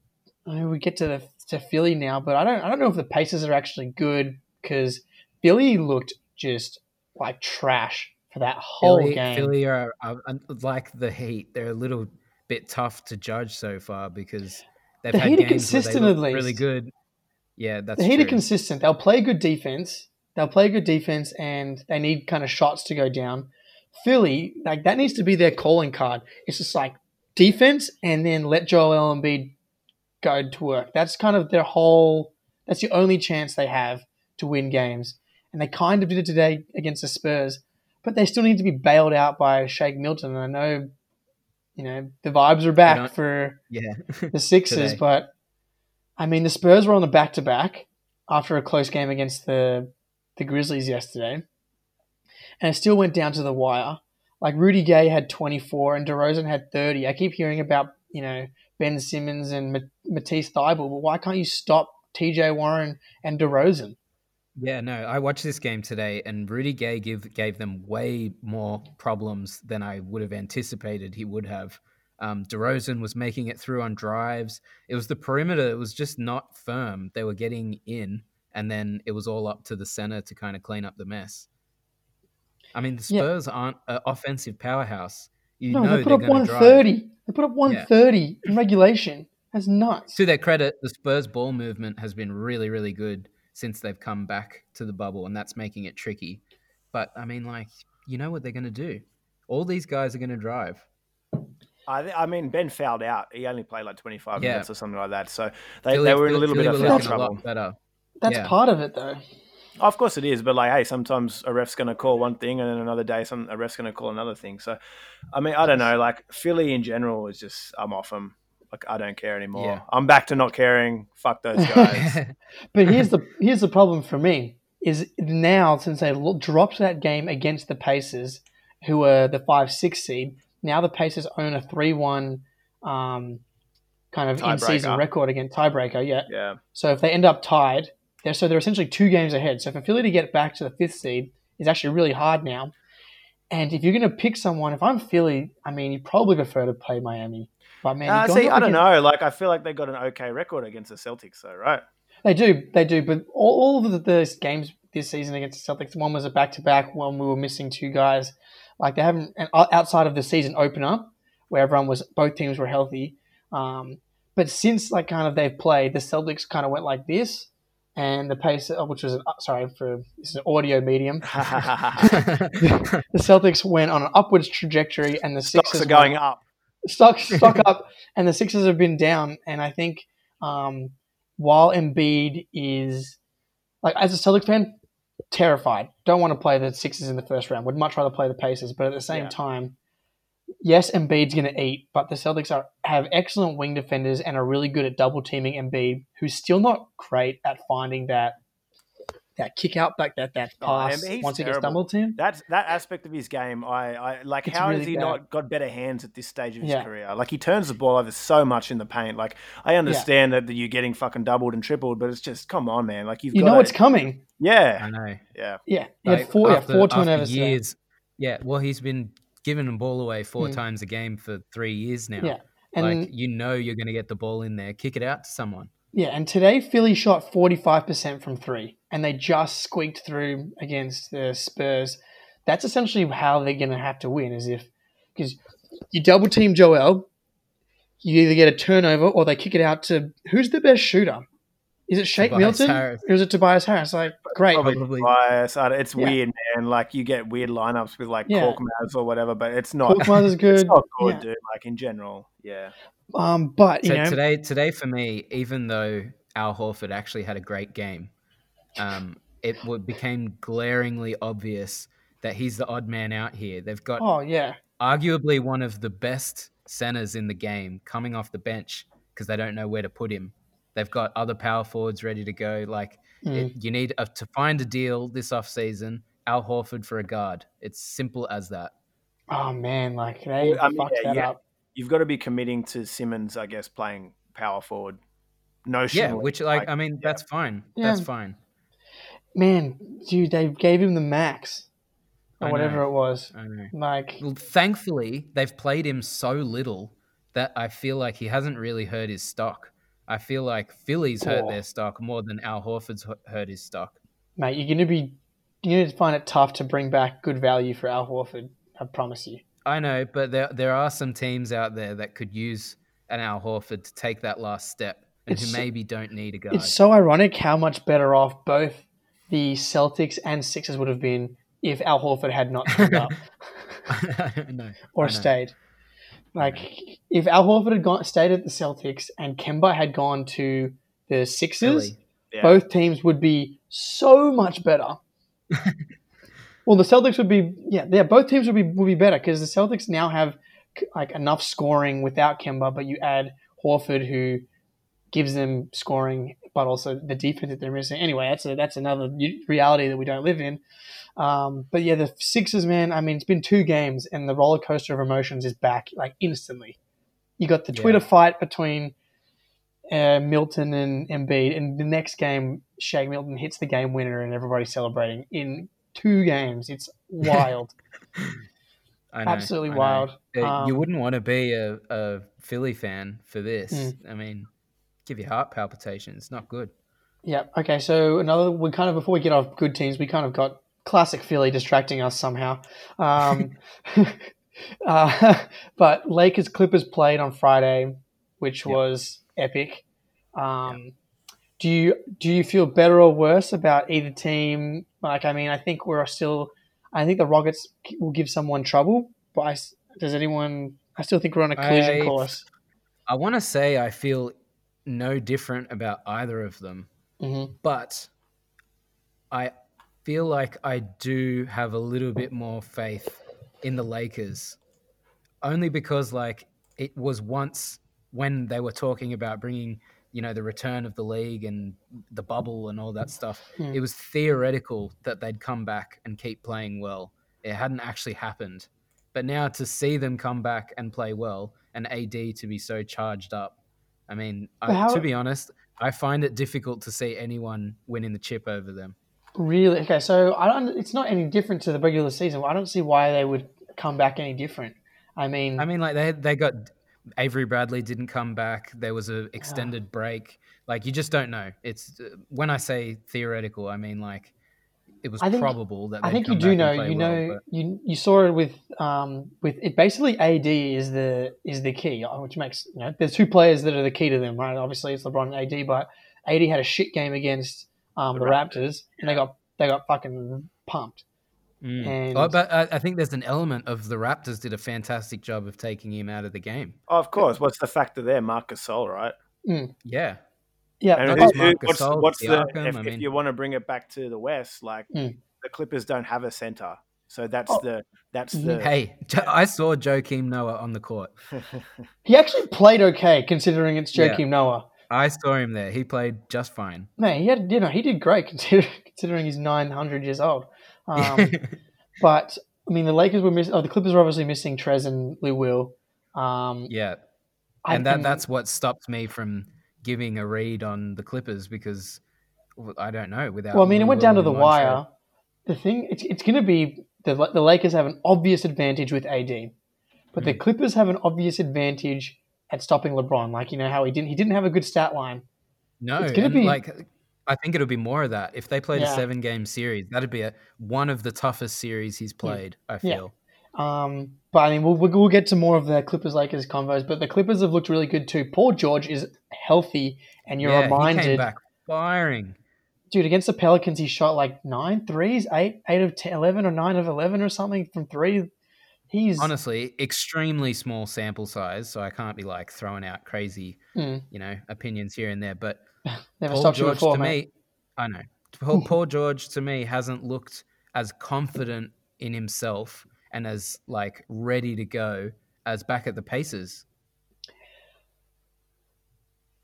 [SPEAKER 2] I mean, we get to the to Philly now, but I don't I don't know if the Pacers are actually good because Philly looked just like trash for that whole
[SPEAKER 3] Philly,
[SPEAKER 2] game.
[SPEAKER 3] Philly are, are are like the Heat. They're a little bit tough to judge so far because they've
[SPEAKER 2] The
[SPEAKER 3] had
[SPEAKER 2] Heat are
[SPEAKER 3] games where they really good. Yeah, that's
[SPEAKER 2] the Heat
[SPEAKER 3] true.
[SPEAKER 2] are consistent. They'll play good defense. They'll play good defense, and they need kind of shots to go down. Philly, like that needs to be their calling card. It's just like defense, and then let Joel Embiid go to work. That's kind of their whole. That's the only chance they have to win games, and they kind of did it today against the Spurs. But they still need to be bailed out by Shake Milton. And I know, you know, the vibes are back for
[SPEAKER 3] yeah.
[SPEAKER 2] the Sixers, but I mean the Spurs were on the back to back after a close game against the the Grizzlies yesterday, and it still went down to the wire. Like Rudy Gay had 24 and DeRozan had 30. I keep hearing about you know Ben Simmons and Ma- Matisse Thybulle, but why can't you stop T.J. Warren and DeRozan?
[SPEAKER 3] Yeah, no, I watched this game today, and Rudy Gay give, gave them way more problems than I would have anticipated he would have. Um, DeRozan was making it through on drives. It was the perimeter; it was just not firm. They were getting in, and then it was all up to the center to kind of clean up the mess. I mean, the
[SPEAKER 2] Yeah.
[SPEAKER 3] Spurs aren't an offensive powerhouse. You
[SPEAKER 2] no,
[SPEAKER 3] know
[SPEAKER 2] they put up
[SPEAKER 3] going to drive.
[SPEAKER 2] 130. They put up 130 in regulation. That's nuts.
[SPEAKER 3] To their credit, the Spurs ball movement has been really, really good since they've come back to the bubble, and that's making it tricky. But I mean, like, you know what they're going to do? All these guys are going to drive.
[SPEAKER 1] I, thi- I mean, Ben fouled out. He only played like 25
[SPEAKER 3] Yeah.
[SPEAKER 1] minutes or something like that. So they,
[SPEAKER 3] Philly-
[SPEAKER 1] they were in a little
[SPEAKER 3] Philly
[SPEAKER 1] bit of
[SPEAKER 3] were
[SPEAKER 1] foul
[SPEAKER 3] a
[SPEAKER 1] trouble.
[SPEAKER 3] lot better.
[SPEAKER 2] That's
[SPEAKER 3] yeah.
[SPEAKER 2] part of it, though.
[SPEAKER 1] Of course it is, but like, hey, sometimes a ref's going to call one thing, and then another day, some a ref's going to call another thing. So, I mean, I don't know. Like Philly in general is just, I'm off them. Like I don't care anymore.
[SPEAKER 3] Yeah.
[SPEAKER 1] I'm back to not caring. Fuck those guys.
[SPEAKER 2] But here's the here's the problem for me is now since they've dropped that game against the Pacers, who are the five six seed. Now the Pacers own a three one, um, kind of in season record against tiebreaker. Yeah.
[SPEAKER 1] yeah,
[SPEAKER 2] So if they end up tied, they're so they're essentially two games ahead. So for Philly to get back to the fifth seed is actually really hard now. And if you're going to pick someone, if I'm Philly, I mean, you probably prefer to play Miami. But man,
[SPEAKER 1] uh, see, I don't
[SPEAKER 2] against-
[SPEAKER 1] know. Like I feel like they got an okay record against the Celtics, though, right?
[SPEAKER 2] They do, they do. But all, all of the, the games this season against the Celtics, one was a back to back. One we were missing two guys. Like they haven't, and outside of the season opener, where everyone was, both teams were healthy. Um, but since like kind of they've played, the Celtics kind of went like this. and the pace, uh, which was an, uh, sorry for this is an audio medium. The Celtics went on an upwards trajectory, and the Sixers
[SPEAKER 1] are going
[SPEAKER 2] went-
[SPEAKER 1] up.
[SPEAKER 2] Stock stuck up, and the Sixers have been down. And I think um, while Embiid is like as a Celtics fan, terrified, don't want to play the Sixers in the first round. Would much rather play the Pacers, but at the same
[SPEAKER 1] Yeah.
[SPEAKER 2] time, yes, Embiid's going to eat, but the Celtics are have excellent wing defenders and are really good at double teaming Embiid, who's still not great at finding that. That kick out, like that, that
[SPEAKER 1] Oh,
[SPEAKER 2] pass
[SPEAKER 1] Embiid's
[SPEAKER 2] once he gets
[SPEAKER 1] terrible.
[SPEAKER 2] double teamed.
[SPEAKER 1] That's that aspect of his game. I, I like.
[SPEAKER 2] It's
[SPEAKER 1] how has he
[SPEAKER 2] bad.
[SPEAKER 1] not got better hands at this stage of his
[SPEAKER 2] Yeah.
[SPEAKER 1] career? Like he turns the ball over so much in the paint. Like I understand that you're getting fucking doubled and tripled, but it's just come on, man. Like you've
[SPEAKER 2] You
[SPEAKER 1] got
[SPEAKER 2] know it's coming.
[SPEAKER 1] yeah,
[SPEAKER 3] I know.
[SPEAKER 1] yeah.
[SPEAKER 2] Yeah, he had
[SPEAKER 3] Like,
[SPEAKER 2] four, yeah, four
[SPEAKER 3] after
[SPEAKER 2] turnovers. today.
[SPEAKER 3] years. Yeah, well, he's been giving the ball away four
[SPEAKER 2] Hmm.
[SPEAKER 3] times a game for three years now.
[SPEAKER 2] Yeah, and
[SPEAKER 3] like you know, you're going to get the ball in there, kick it out to someone.
[SPEAKER 2] Yeah, and today Philly shot 45% from three, and they just squeaked through against the Spurs. That's essentially how they're going to have to win, is if because you double team Joel, you either get a turnover or they kick it out to who's the best shooter? Is it Shake
[SPEAKER 3] Tobias
[SPEAKER 2] Milton
[SPEAKER 3] Harris.
[SPEAKER 2] or is it Tobias Harris? Like, great.
[SPEAKER 1] Probably,
[SPEAKER 3] Probably.
[SPEAKER 1] bias. It's
[SPEAKER 2] Yeah.
[SPEAKER 1] weird, man. Like you get weird lineups with like
[SPEAKER 2] Yeah.
[SPEAKER 1] Korkmaz or whatever, but it's not.
[SPEAKER 2] Korkmaz is
[SPEAKER 1] It's
[SPEAKER 2] good.
[SPEAKER 1] not good,
[SPEAKER 2] Yeah.
[SPEAKER 1] dude. Like in general, yeah.
[SPEAKER 2] Um, but you
[SPEAKER 3] So
[SPEAKER 2] know,
[SPEAKER 3] today, today for me, even though Al Horford actually had a great game, um, it became glaringly obvious that he's the odd man out here. They've got
[SPEAKER 2] oh yeah,
[SPEAKER 3] arguably one of the best centers in the game coming off the bench because they don't know where to put him. They've got other power forwards ready to go. Like
[SPEAKER 2] Mm.
[SPEAKER 3] it, you need a, to find a deal this off season. Al Horford for a guard. It's simple as that.
[SPEAKER 2] oh man, like they
[SPEAKER 1] I mean,
[SPEAKER 2] fucked
[SPEAKER 1] yeah,
[SPEAKER 2] that
[SPEAKER 1] yeah.
[SPEAKER 2] up.
[SPEAKER 1] You've got to be committing to Simmons, I guess, playing power forward. No,
[SPEAKER 3] Yeah, which like, I mean
[SPEAKER 1] yeah.
[SPEAKER 3] that's fine.
[SPEAKER 2] Yeah.
[SPEAKER 3] That's fine.
[SPEAKER 2] Man, dude, they gave him the max or
[SPEAKER 3] I know.
[SPEAKER 2] whatever it was.
[SPEAKER 3] I know.
[SPEAKER 2] Like,
[SPEAKER 3] Well, thankfully, they've played him so little that I feel like he hasn't really hurt his stock. I feel like Philly's hurt their stock more than Al Horford's hurt his stock.
[SPEAKER 2] mate, you're going to be, you're going to find it tough to bring back good value for Al Horford. I promise you.
[SPEAKER 3] I know, but there there are some teams out there that could use an Al Horford to take that last step, and
[SPEAKER 2] It's-
[SPEAKER 3] who maybe don't need a guard.
[SPEAKER 2] It's so ironic how much better off both the Celtics and Sixers would have been if Al Horford had not turned up
[SPEAKER 3] I know.
[SPEAKER 2] or
[SPEAKER 3] I know.
[SPEAKER 2] stayed. Like, if Al Horford had gone, stayed at the Celtics and Kemba had gone to the Sixers,
[SPEAKER 1] Yeah.
[SPEAKER 2] both teams would be so much better. well, the Celtics would be yeah, yeah. Both teams would be would be better because the Celtics now have like enough scoring without Kemba, but you add Horford who gives them scoring, but also the defense that they're missing. Anyway, that's a, that's another reality that we don't live in. Um, but yeah, the Sixers, man. I mean, it's been two games, and the roller coaster of emotions is back like instantly. You got the
[SPEAKER 3] Yeah.
[SPEAKER 2] Twitter fight between uh, Milton and Embiid, and the next game, Shaq Milton hits the game winner, and everybody's celebrating in two games. It's wild.
[SPEAKER 3] I know,
[SPEAKER 2] Absolutely
[SPEAKER 3] I
[SPEAKER 2] wild.
[SPEAKER 3] Uh,
[SPEAKER 2] Um,
[SPEAKER 3] you wouldn't want to be a, a Philly fan for this.
[SPEAKER 2] Mm.
[SPEAKER 3] I mean, give you heart palpitations. Not good.
[SPEAKER 2] yeah. Okay. So another, we kind of before we get off good teams, we kind of got classic Philly distracting us somehow. Um, uh, but Lakers Clippers played on Friday, which
[SPEAKER 3] Yep.
[SPEAKER 2] was epic. Um, Do you do you feel better or worse about either team? Like, I mean, I think we're still. I think the Rockets will give someone trouble, but I does anyone? I still think we're on a collision
[SPEAKER 3] I-
[SPEAKER 2] course.
[SPEAKER 3] I want to say I feel no different about either of them,
[SPEAKER 2] hmm
[SPEAKER 3] but I feel like I do have a little bit more faith in the Lakers, only because like it was once when they were talking about bringing you know the return of the league and the bubble and all that stuff.
[SPEAKER 2] Hmm.
[SPEAKER 3] It was theoretical that they'd come back and keep playing well. It hadn't actually happened. But now to see them come back and play well and AD to be so charged up, I mean, I, to be honest, I find it difficult to see anyone winning the chip over them.
[SPEAKER 2] Really? Okay, so I don't. It's not any different to the regular season. I don't see why they would come back any different. I mean,
[SPEAKER 3] I mean, like they they got Avery Bradley didn't come back. There was an extended break. Like you just don't know. It's uh, when I say theoretical, I mean like it was
[SPEAKER 2] I think-
[SPEAKER 3] probable that
[SPEAKER 2] I think you do know. You know,
[SPEAKER 3] but-
[SPEAKER 2] you you saw it with um with it. Basically, AD is the is the key, uh, which makes you know there's two players that are the key to them, right? Obviously, it's LeBron and AD, but AD had a shit game against um, the,
[SPEAKER 1] The
[SPEAKER 2] Raptors, and they got they got fucking pumped.
[SPEAKER 3] Mm.
[SPEAKER 2] And-
[SPEAKER 3] Oh, but I, I think there's an element of the Raptors did a fantastic job of taking him out of the game.
[SPEAKER 1] Oh, of course. What's the factor there? Marc Gasol, right?
[SPEAKER 3] Yeah,
[SPEAKER 2] Yeah,
[SPEAKER 1] And
[SPEAKER 3] Not
[SPEAKER 1] who-
[SPEAKER 3] just
[SPEAKER 1] who- what's,
[SPEAKER 3] Gasol,
[SPEAKER 1] what's the
[SPEAKER 3] Siakam,
[SPEAKER 1] if,
[SPEAKER 3] I
[SPEAKER 1] if you want to bring it back to the West, like
[SPEAKER 2] Mm.
[SPEAKER 1] the Clippers don't have a center, so that's
[SPEAKER 2] Oh.
[SPEAKER 1] the that's
[SPEAKER 2] Mhm.
[SPEAKER 1] the
[SPEAKER 3] Hey, I saw Joakim Noah on the court.
[SPEAKER 2] he actually played okay considering it's
[SPEAKER 3] Yeah.
[SPEAKER 2] Joakim Noah.
[SPEAKER 3] I saw him there. He played just fine.
[SPEAKER 2] Man, he had you know he did great considering considering he's nine hundred years old. Um, but I mean, the Lakers were missing. Oh, the Clippers were obviously missing Trez and Lou Will. Um,
[SPEAKER 3] yeah,
[SPEAKER 2] I
[SPEAKER 3] and that
[SPEAKER 2] can-
[SPEAKER 3] that's what stopped me from giving a read on the Clippers because I don't know. Without
[SPEAKER 2] Well, I mean, it
[SPEAKER 3] Lou
[SPEAKER 2] went down to the wire. The thing, it's, it's going to be the, the Lakers have an obvious advantage with AD, but
[SPEAKER 3] Hmm.
[SPEAKER 2] the Clippers have an obvious advantage at stopping LeBron. Like you know how he didn't he didn't have a good stat line.
[SPEAKER 3] No,
[SPEAKER 2] It's gonna be-
[SPEAKER 3] like I think it'll be more of that. If they played
[SPEAKER 2] Yeah.
[SPEAKER 3] a seven game series, that'd be a, one of the toughest series he's played. I
[SPEAKER 2] Yeah.
[SPEAKER 3] feel.
[SPEAKER 2] Um, but I mean, we'll, we'll get to more of the Clippers Lakers convos. But the Clippers have looked really good too. Paul George is healthy, and you're
[SPEAKER 3] yeah, he came
[SPEAKER 2] reminded,
[SPEAKER 3] back firing.
[SPEAKER 2] dude, against the Pelicans, he shot like nine threes, eight eight of 10, 11 or nine of eleven or something from three. He's
[SPEAKER 3] Honestly, extremely small sample size, so I can't be like throwing out crazy,
[SPEAKER 2] Mm.
[SPEAKER 3] you know, opinions here and there. But
[SPEAKER 2] never
[SPEAKER 3] Paul
[SPEAKER 2] stopped you
[SPEAKER 3] George
[SPEAKER 2] before,
[SPEAKER 3] to
[SPEAKER 2] mate.
[SPEAKER 3] me, I know. Paul, Paul George to me hasn't looked as confident in himself and as like ready to go as back at the Pacers.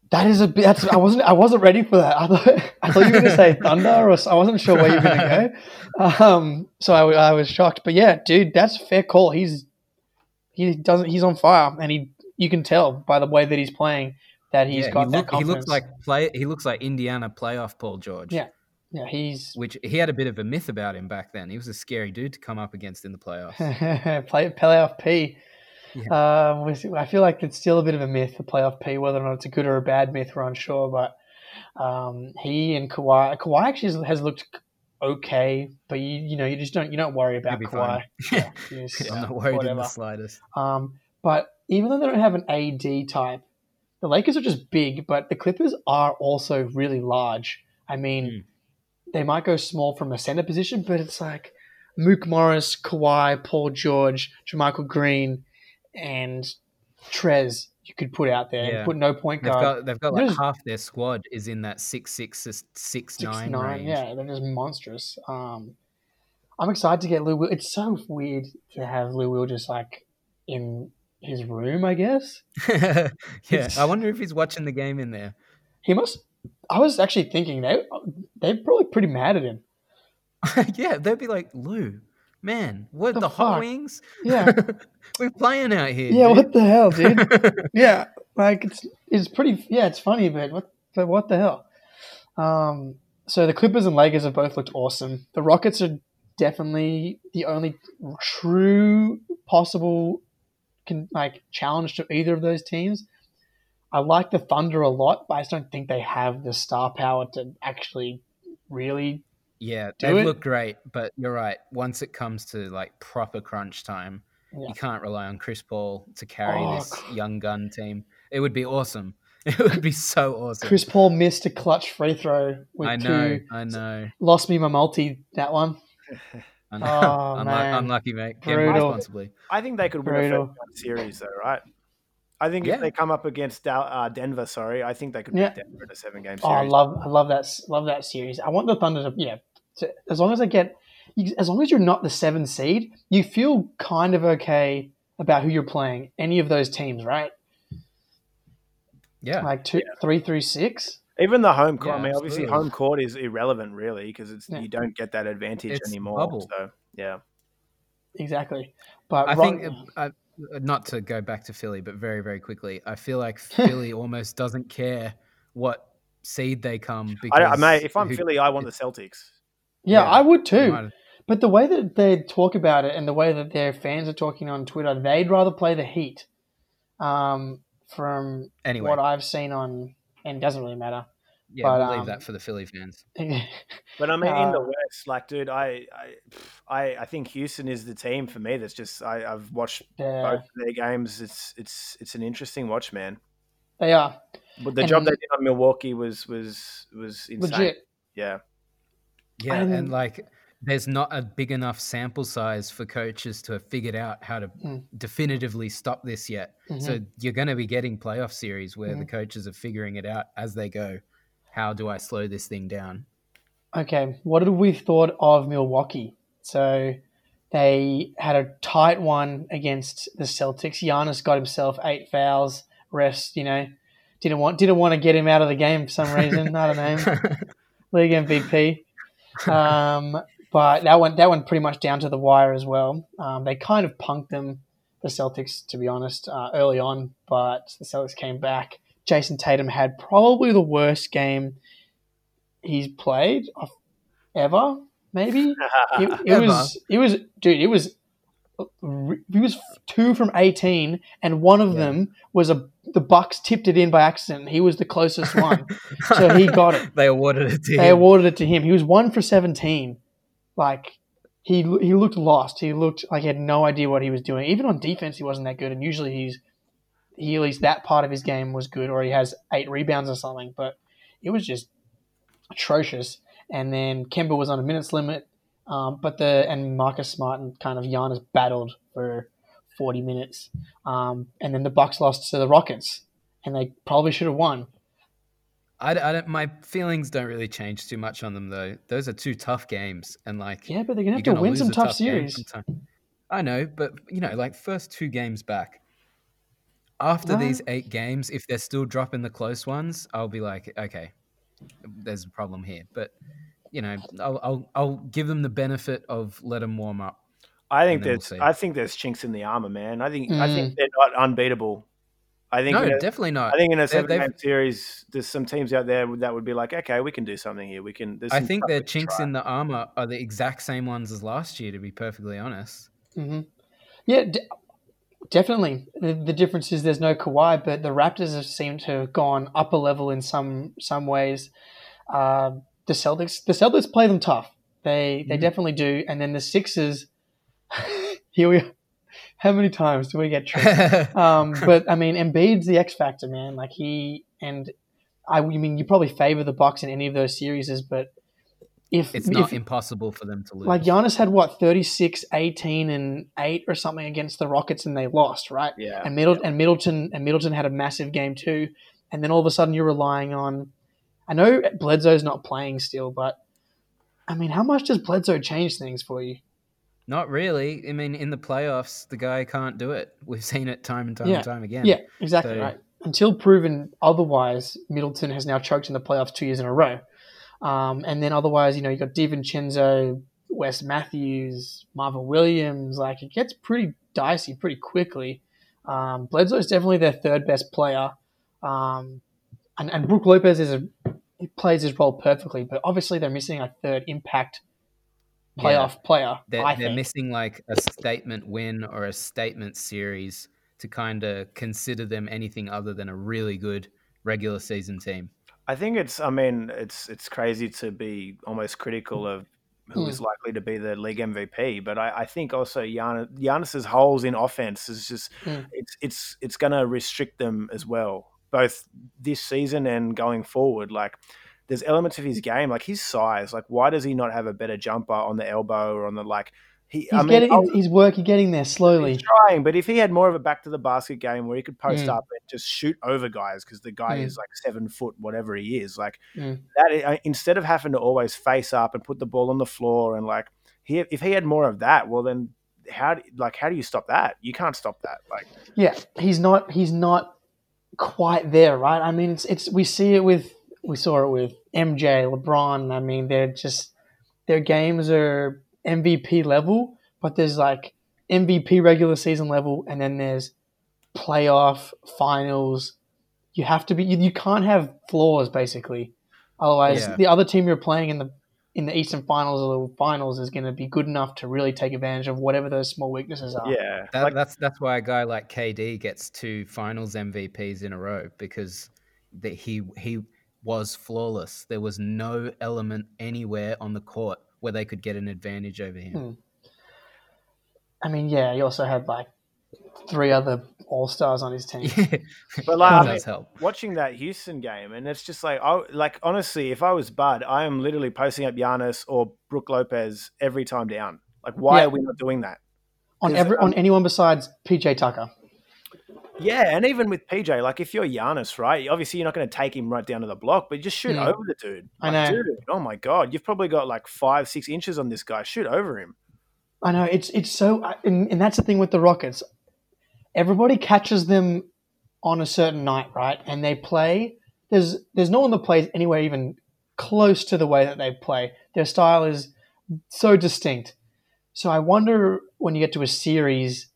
[SPEAKER 2] That is a bit. That's, I wasn't. I wasn't ready for that. I thought. I thought you were going to say thunder, or I wasn't sure where you were going to go. Um, so I was shocked. But yeah, dude, that's a fair call. He's he doesn't. He's on fire, and he you can tell by the way that he's playing that he's
[SPEAKER 3] yeah,
[SPEAKER 2] got
[SPEAKER 3] he,
[SPEAKER 2] that
[SPEAKER 3] look, he looks like play. He looks like Indiana playoff Paul George.
[SPEAKER 2] Yeah. yeah, he's
[SPEAKER 3] which he had a bit of a myth about him back then. He was a scary dude to come up against in the playoffs.
[SPEAKER 2] play playoff P.
[SPEAKER 3] Yeah.
[SPEAKER 2] Um, I feel like it's still a bit of a myth, the playoff P. Whether or not it's a good or a bad myth, we're unsure. But um, he and Kawhi, Kawhi actually has looked okay, but you you know you just don't you don't worry about Kawhi. Yeah, just,
[SPEAKER 3] I'm not worried in the slightest.
[SPEAKER 2] Um, but even though they don't have an AD type, the Lakers are just big, but the Clippers are also really large. I mean, they might go small from a center position, but it's like Mook Morris, Kawhi, Paul George, JaMychal Green, and Trez you could put out there
[SPEAKER 3] Yeah.
[SPEAKER 2] and put no point
[SPEAKER 3] They've
[SPEAKER 2] guard.
[SPEAKER 3] got they've got like
[SPEAKER 2] There's-
[SPEAKER 3] half their squad is in that six six six
[SPEAKER 2] Six,
[SPEAKER 3] nine
[SPEAKER 2] nine,
[SPEAKER 3] range.
[SPEAKER 2] yeah, they're just monstrous. Um, I'm excited to get Lou. Will. It's so weird to have Lou Will just like in his room. I guess
[SPEAKER 3] yeah.
[SPEAKER 2] It's-
[SPEAKER 3] I wonder if he's watching the game in there.
[SPEAKER 2] he must. I was actually thinking they they're probably pretty mad at him.
[SPEAKER 3] yeah, they'd be like, Lou, man, what
[SPEAKER 2] The
[SPEAKER 3] the, hot wings?
[SPEAKER 2] Yeah,
[SPEAKER 3] We're playing out here.
[SPEAKER 2] yeah.
[SPEAKER 3] dude."
[SPEAKER 2] What the hell, dude? yeah, like it's it's pretty. Yeah, it's funny, but what but what the hell? Um, so the Clippers and Lakers have both looked awesome. The Rockets are definitely the only true possible can like challenge to either of those teams. I like the Thunder a lot, but I just don't think they have the star power to actually really.
[SPEAKER 3] Yeah, they look great, but you're right. Once it comes to like proper crunch time,
[SPEAKER 2] Yeah.
[SPEAKER 3] you can't rely on Chris Paul to carry
[SPEAKER 2] Oh,
[SPEAKER 3] this young gun team. It would be awesome. It would be so awesome.
[SPEAKER 2] Chris Paul missed a clutch free throw with
[SPEAKER 3] I know,
[SPEAKER 2] two.
[SPEAKER 3] I know,
[SPEAKER 2] Lost me my multi that one.
[SPEAKER 3] I know.
[SPEAKER 2] Oh,
[SPEAKER 3] Unlu-
[SPEAKER 2] man.
[SPEAKER 3] unlucky, mate. Get responsibly.
[SPEAKER 1] I think they could win a
[SPEAKER 2] Brutal.
[SPEAKER 1] first series, though, right? I think
[SPEAKER 3] Yeah.
[SPEAKER 1] if they come up against Dal- uh, Denver, sorry, I think they could
[SPEAKER 2] Yeah.
[SPEAKER 1] beat Denver in a seven game series.
[SPEAKER 2] Oh, I love, I love that, love that series. I want the Thunder to, yeah, to, as long as they get, as long as you're not the seven seed, you feel kind of okay about who you're playing. Any of those teams, right?
[SPEAKER 3] Yeah,
[SPEAKER 2] Like two, three through six.
[SPEAKER 1] Even the home court.
[SPEAKER 3] Yeah,
[SPEAKER 1] I mean, obviously, home court is irrelevant, really, because it's
[SPEAKER 2] Yeah.
[SPEAKER 1] you don't get that advantage
[SPEAKER 3] It's
[SPEAKER 1] anymore.
[SPEAKER 3] bubble.
[SPEAKER 1] So, yeah,
[SPEAKER 2] Exactly. But
[SPEAKER 3] I
[SPEAKER 2] Ro-
[SPEAKER 3] think uh, uh, not to go back to Philly, but very, very quickly, I feel like Philly almost doesn't care what seed they come because
[SPEAKER 1] I, I mate, if I'm
[SPEAKER 3] who-
[SPEAKER 1] Philly, I want the Celtics.
[SPEAKER 2] yeah,
[SPEAKER 3] yeah,
[SPEAKER 2] I would too. But the way that they talk about it and the way that their fans are talking on Twitter, they'd rather play the Heat. Um, from
[SPEAKER 3] Anyway,
[SPEAKER 2] what I've seen on, and it doesn't really matter.
[SPEAKER 3] yeah,
[SPEAKER 2] but,
[SPEAKER 3] we'll
[SPEAKER 2] um,
[SPEAKER 3] leave that for the Philly fans.
[SPEAKER 1] But I mean, in the
[SPEAKER 2] Uh,
[SPEAKER 1] West, like, dude, I, I, I, I think Houston is the team for me. That's just I, I've watched
[SPEAKER 2] yeah,
[SPEAKER 1] both of their games. It's, it's, it's an interesting watch, man.
[SPEAKER 2] they are
[SPEAKER 1] But the
[SPEAKER 2] And-
[SPEAKER 1] job they did on Milwaukee was, was, was insane.
[SPEAKER 2] legit.
[SPEAKER 1] Yeah.
[SPEAKER 3] Yeah, and,
[SPEAKER 2] And-
[SPEAKER 3] like there's not a big enough sample size for coaches to have figured out how to
[SPEAKER 2] Mm.
[SPEAKER 3] definitively stop this yet. So you're going to be getting playoff series where the
[SPEAKER 2] Mhm.
[SPEAKER 3] coaches are figuring it out as they go. How do I slow this thing down?
[SPEAKER 2] Okay, what did we thought of Milwaukee? So they had a tight one against the Celtics. Giannis got himself eight fouls. Rest, you know, didn't want didn't want to get him out of the game for some reason. I don't know. League MVP. Um, but that went that went pretty much down to the wire as well. Um, they kind of punked them, the Celtics, to be honest, uh, early on. But the Celtics came back. Jayson Tatum had probably the worst game he's played ever. Maybe it, it was. It was, dude. It was. He was two from eighteen, and one of
[SPEAKER 3] Yeah.
[SPEAKER 2] them was a. The Bucks tipped it in by accident. He was the closest one. So he got it.
[SPEAKER 3] they awarded it to
[SPEAKER 2] They
[SPEAKER 3] him.
[SPEAKER 2] awarded it to him. He was one for seventeen. Like he he looked lost. He looked like he had no idea what he was doing. Even on defense, he wasn't that good. And usually he's he at least that part of his game was good, or he has eight rebounds or something. But it was just atrocious. And then Kemba was on a minutes limit. Um, but the and Marcus Smart and kind of Giannis battled for forty minutes. Um, and then the Bucks lost to the Rockets, and they probably should have won.
[SPEAKER 3] I, I don't, my feelings don't really change too much on them though. Those are two tough games, and like
[SPEAKER 2] Yeah, but they're gonna have to
[SPEAKER 3] gonna
[SPEAKER 2] win some
[SPEAKER 3] a
[SPEAKER 2] tough, series.
[SPEAKER 3] I know, but you know, like first two games back. After
[SPEAKER 2] Well-
[SPEAKER 3] these eight games, if they're still dropping the close ones, I'll be like, okay, there's a problem here. But you know, I'll I'll, I'll give them the benefit of let them warm up.
[SPEAKER 1] I think
[SPEAKER 3] And then we'll
[SPEAKER 1] there's. I think there's chinks in the armor, man. I think I
[SPEAKER 2] Mm.
[SPEAKER 1] think they're not unbeatable. I think
[SPEAKER 3] No,
[SPEAKER 1] a-
[SPEAKER 3] definitely not.
[SPEAKER 1] I think in a seven
[SPEAKER 3] they've-
[SPEAKER 1] game series, there's some teams out there that would be like, okay, we can do something here. We can.
[SPEAKER 3] I think their chinks
[SPEAKER 1] try.
[SPEAKER 3] in the armor are the exact same ones as last year. To be perfectly honest.
[SPEAKER 2] hmm Yeah, d- definitely. The, the difference is there's no Kawhi, but the Raptors have seemed to have gone up a level in some some ways. Uh, the Celtics, the Celtics play them tough. They they
[SPEAKER 3] Mhm.
[SPEAKER 2] definitely do. And then the Sixers. here we. How many times do we get tricked? um, but I mean, Embiid's the X factor, man. Like he and I, I mean, you probably favor the Bucks in any of those series, but if
[SPEAKER 3] it's not
[SPEAKER 2] if,
[SPEAKER 3] impossible for them to lose.
[SPEAKER 2] like Giannis had what 36, 18, and eight or something against the Rockets, and they lost, right?
[SPEAKER 1] Yeah.
[SPEAKER 2] And Middle and Middleton and Middleton had a massive game too, and then all of a sudden you're relying on. I know Bledsoe's not playing still, but I mean, how much does Bledsoe change things for you?
[SPEAKER 3] Not really. I mean, in the playoffs, the guy can't do it. We've seen it time and time
[SPEAKER 2] Yeah.
[SPEAKER 3] and time again.
[SPEAKER 2] Yeah, exactly
[SPEAKER 3] So-
[SPEAKER 2] right. Until proven otherwise, Middleton has now choked in the playoffs two years in a row. Um, and then otherwise, you know, you've got DiVincenzo, Wes Matthews, Marvin Williams. Like it gets pretty dicey pretty quickly. Um, Bledsoe is definitely their third best player, um, and and Brook Lopez is a he plays his role perfectly. But obviously, they're missing a third impact playoff player.
[SPEAKER 3] They're,
[SPEAKER 2] I
[SPEAKER 3] they're
[SPEAKER 2] think.
[SPEAKER 3] missing like a statement win or a statement series to kind of consider them anything other than a really good regular season team.
[SPEAKER 1] I think it's. I mean, it's it's crazy to be almost critical of who
[SPEAKER 2] Hmm.
[SPEAKER 1] is likely to be the league MVP, but I, I think also Giannis, Giannis's holes in offense is just
[SPEAKER 2] Hmm.
[SPEAKER 1] it's it's it's going to restrict them as well, both this season and going forward. Like there's elements of his game, like his size. Like why does he not have a better jumper on the elbow or on the like? He,
[SPEAKER 2] He's
[SPEAKER 1] I mean,
[SPEAKER 2] getting
[SPEAKER 1] I'll-
[SPEAKER 2] he's working getting there slowly.
[SPEAKER 1] He's trying, but if he had more of a back to the basket game where he could post
[SPEAKER 2] Mm.
[SPEAKER 1] up and just shoot over guys because the guy
[SPEAKER 2] Mm.
[SPEAKER 1] is like seven foot, whatever he is, like
[SPEAKER 2] Mm.
[SPEAKER 1] that, uh, instead of having to always face up and put the ball on the floor and like he, if he had more of that, well then how do, like how do you stop that? You can't stop that. Like
[SPEAKER 2] Yeah, he's not. He's not quite there, right? I mean, it's, it's we see it with we saw it with MJ, LeBron. I mean, they're just their games are MVP level, but there's like MVP regular season level, and then there's playoff finals. You have to be. You, you can't have flaws, basically. Otherwise,
[SPEAKER 3] Yeah.
[SPEAKER 2] the other team you're playing in the in the Eastern Finals or the Finals is going to be good enough to really take advantage of whatever those small weaknesses are.
[SPEAKER 1] yeah,
[SPEAKER 3] That,
[SPEAKER 1] like,
[SPEAKER 3] that's that's why a guy like KD gets two Finals MVPs in a row because that he he was flawless. There was no element anywhere on the court where they could get an advantage over him.
[SPEAKER 2] Hmm. I mean, yeah, he also had like three other all stars on his team.
[SPEAKER 1] But like, I mean,
[SPEAKER 3] does help.
[SPEAKER 1] watching that Houston game, and it's just like, I like honestly, if I was Bud, I am literally posting up Giannis or Brook Lopez every time down. Like, why
[SPEAKER 2] Yeah.
[SPEAKER 1] are we not doing that?
[SPEAKER 2] on
[SPEAKER 1] 'Cause,
[SPEAKER 2] every
[SPEAKER 1] um,
[SPEAKER 2] on anyone besides PJ Tucker.
[SPEAKER 1] Yeah, and even with PJ, like if you're Giannis, right? Obviously, you're not going to take him right down to the block, but just shoot
[SPEAKER 2] Mm.
[SPEAKER 1] over the dude.
[SPEAKER 2] I know.
[SPEAKER 1] dude, oh my god, you've probably got like five, six inches on this guy. Shoot over him.
[SPEAKER 2] I know it's it's so, and, and that's the thing with the Rockets. Everybody catches them on a certain night, right? And they play. There's there's no one that plays anywhere even close to the way that they play. Their style is so distinct. So I wonder when you get to a series,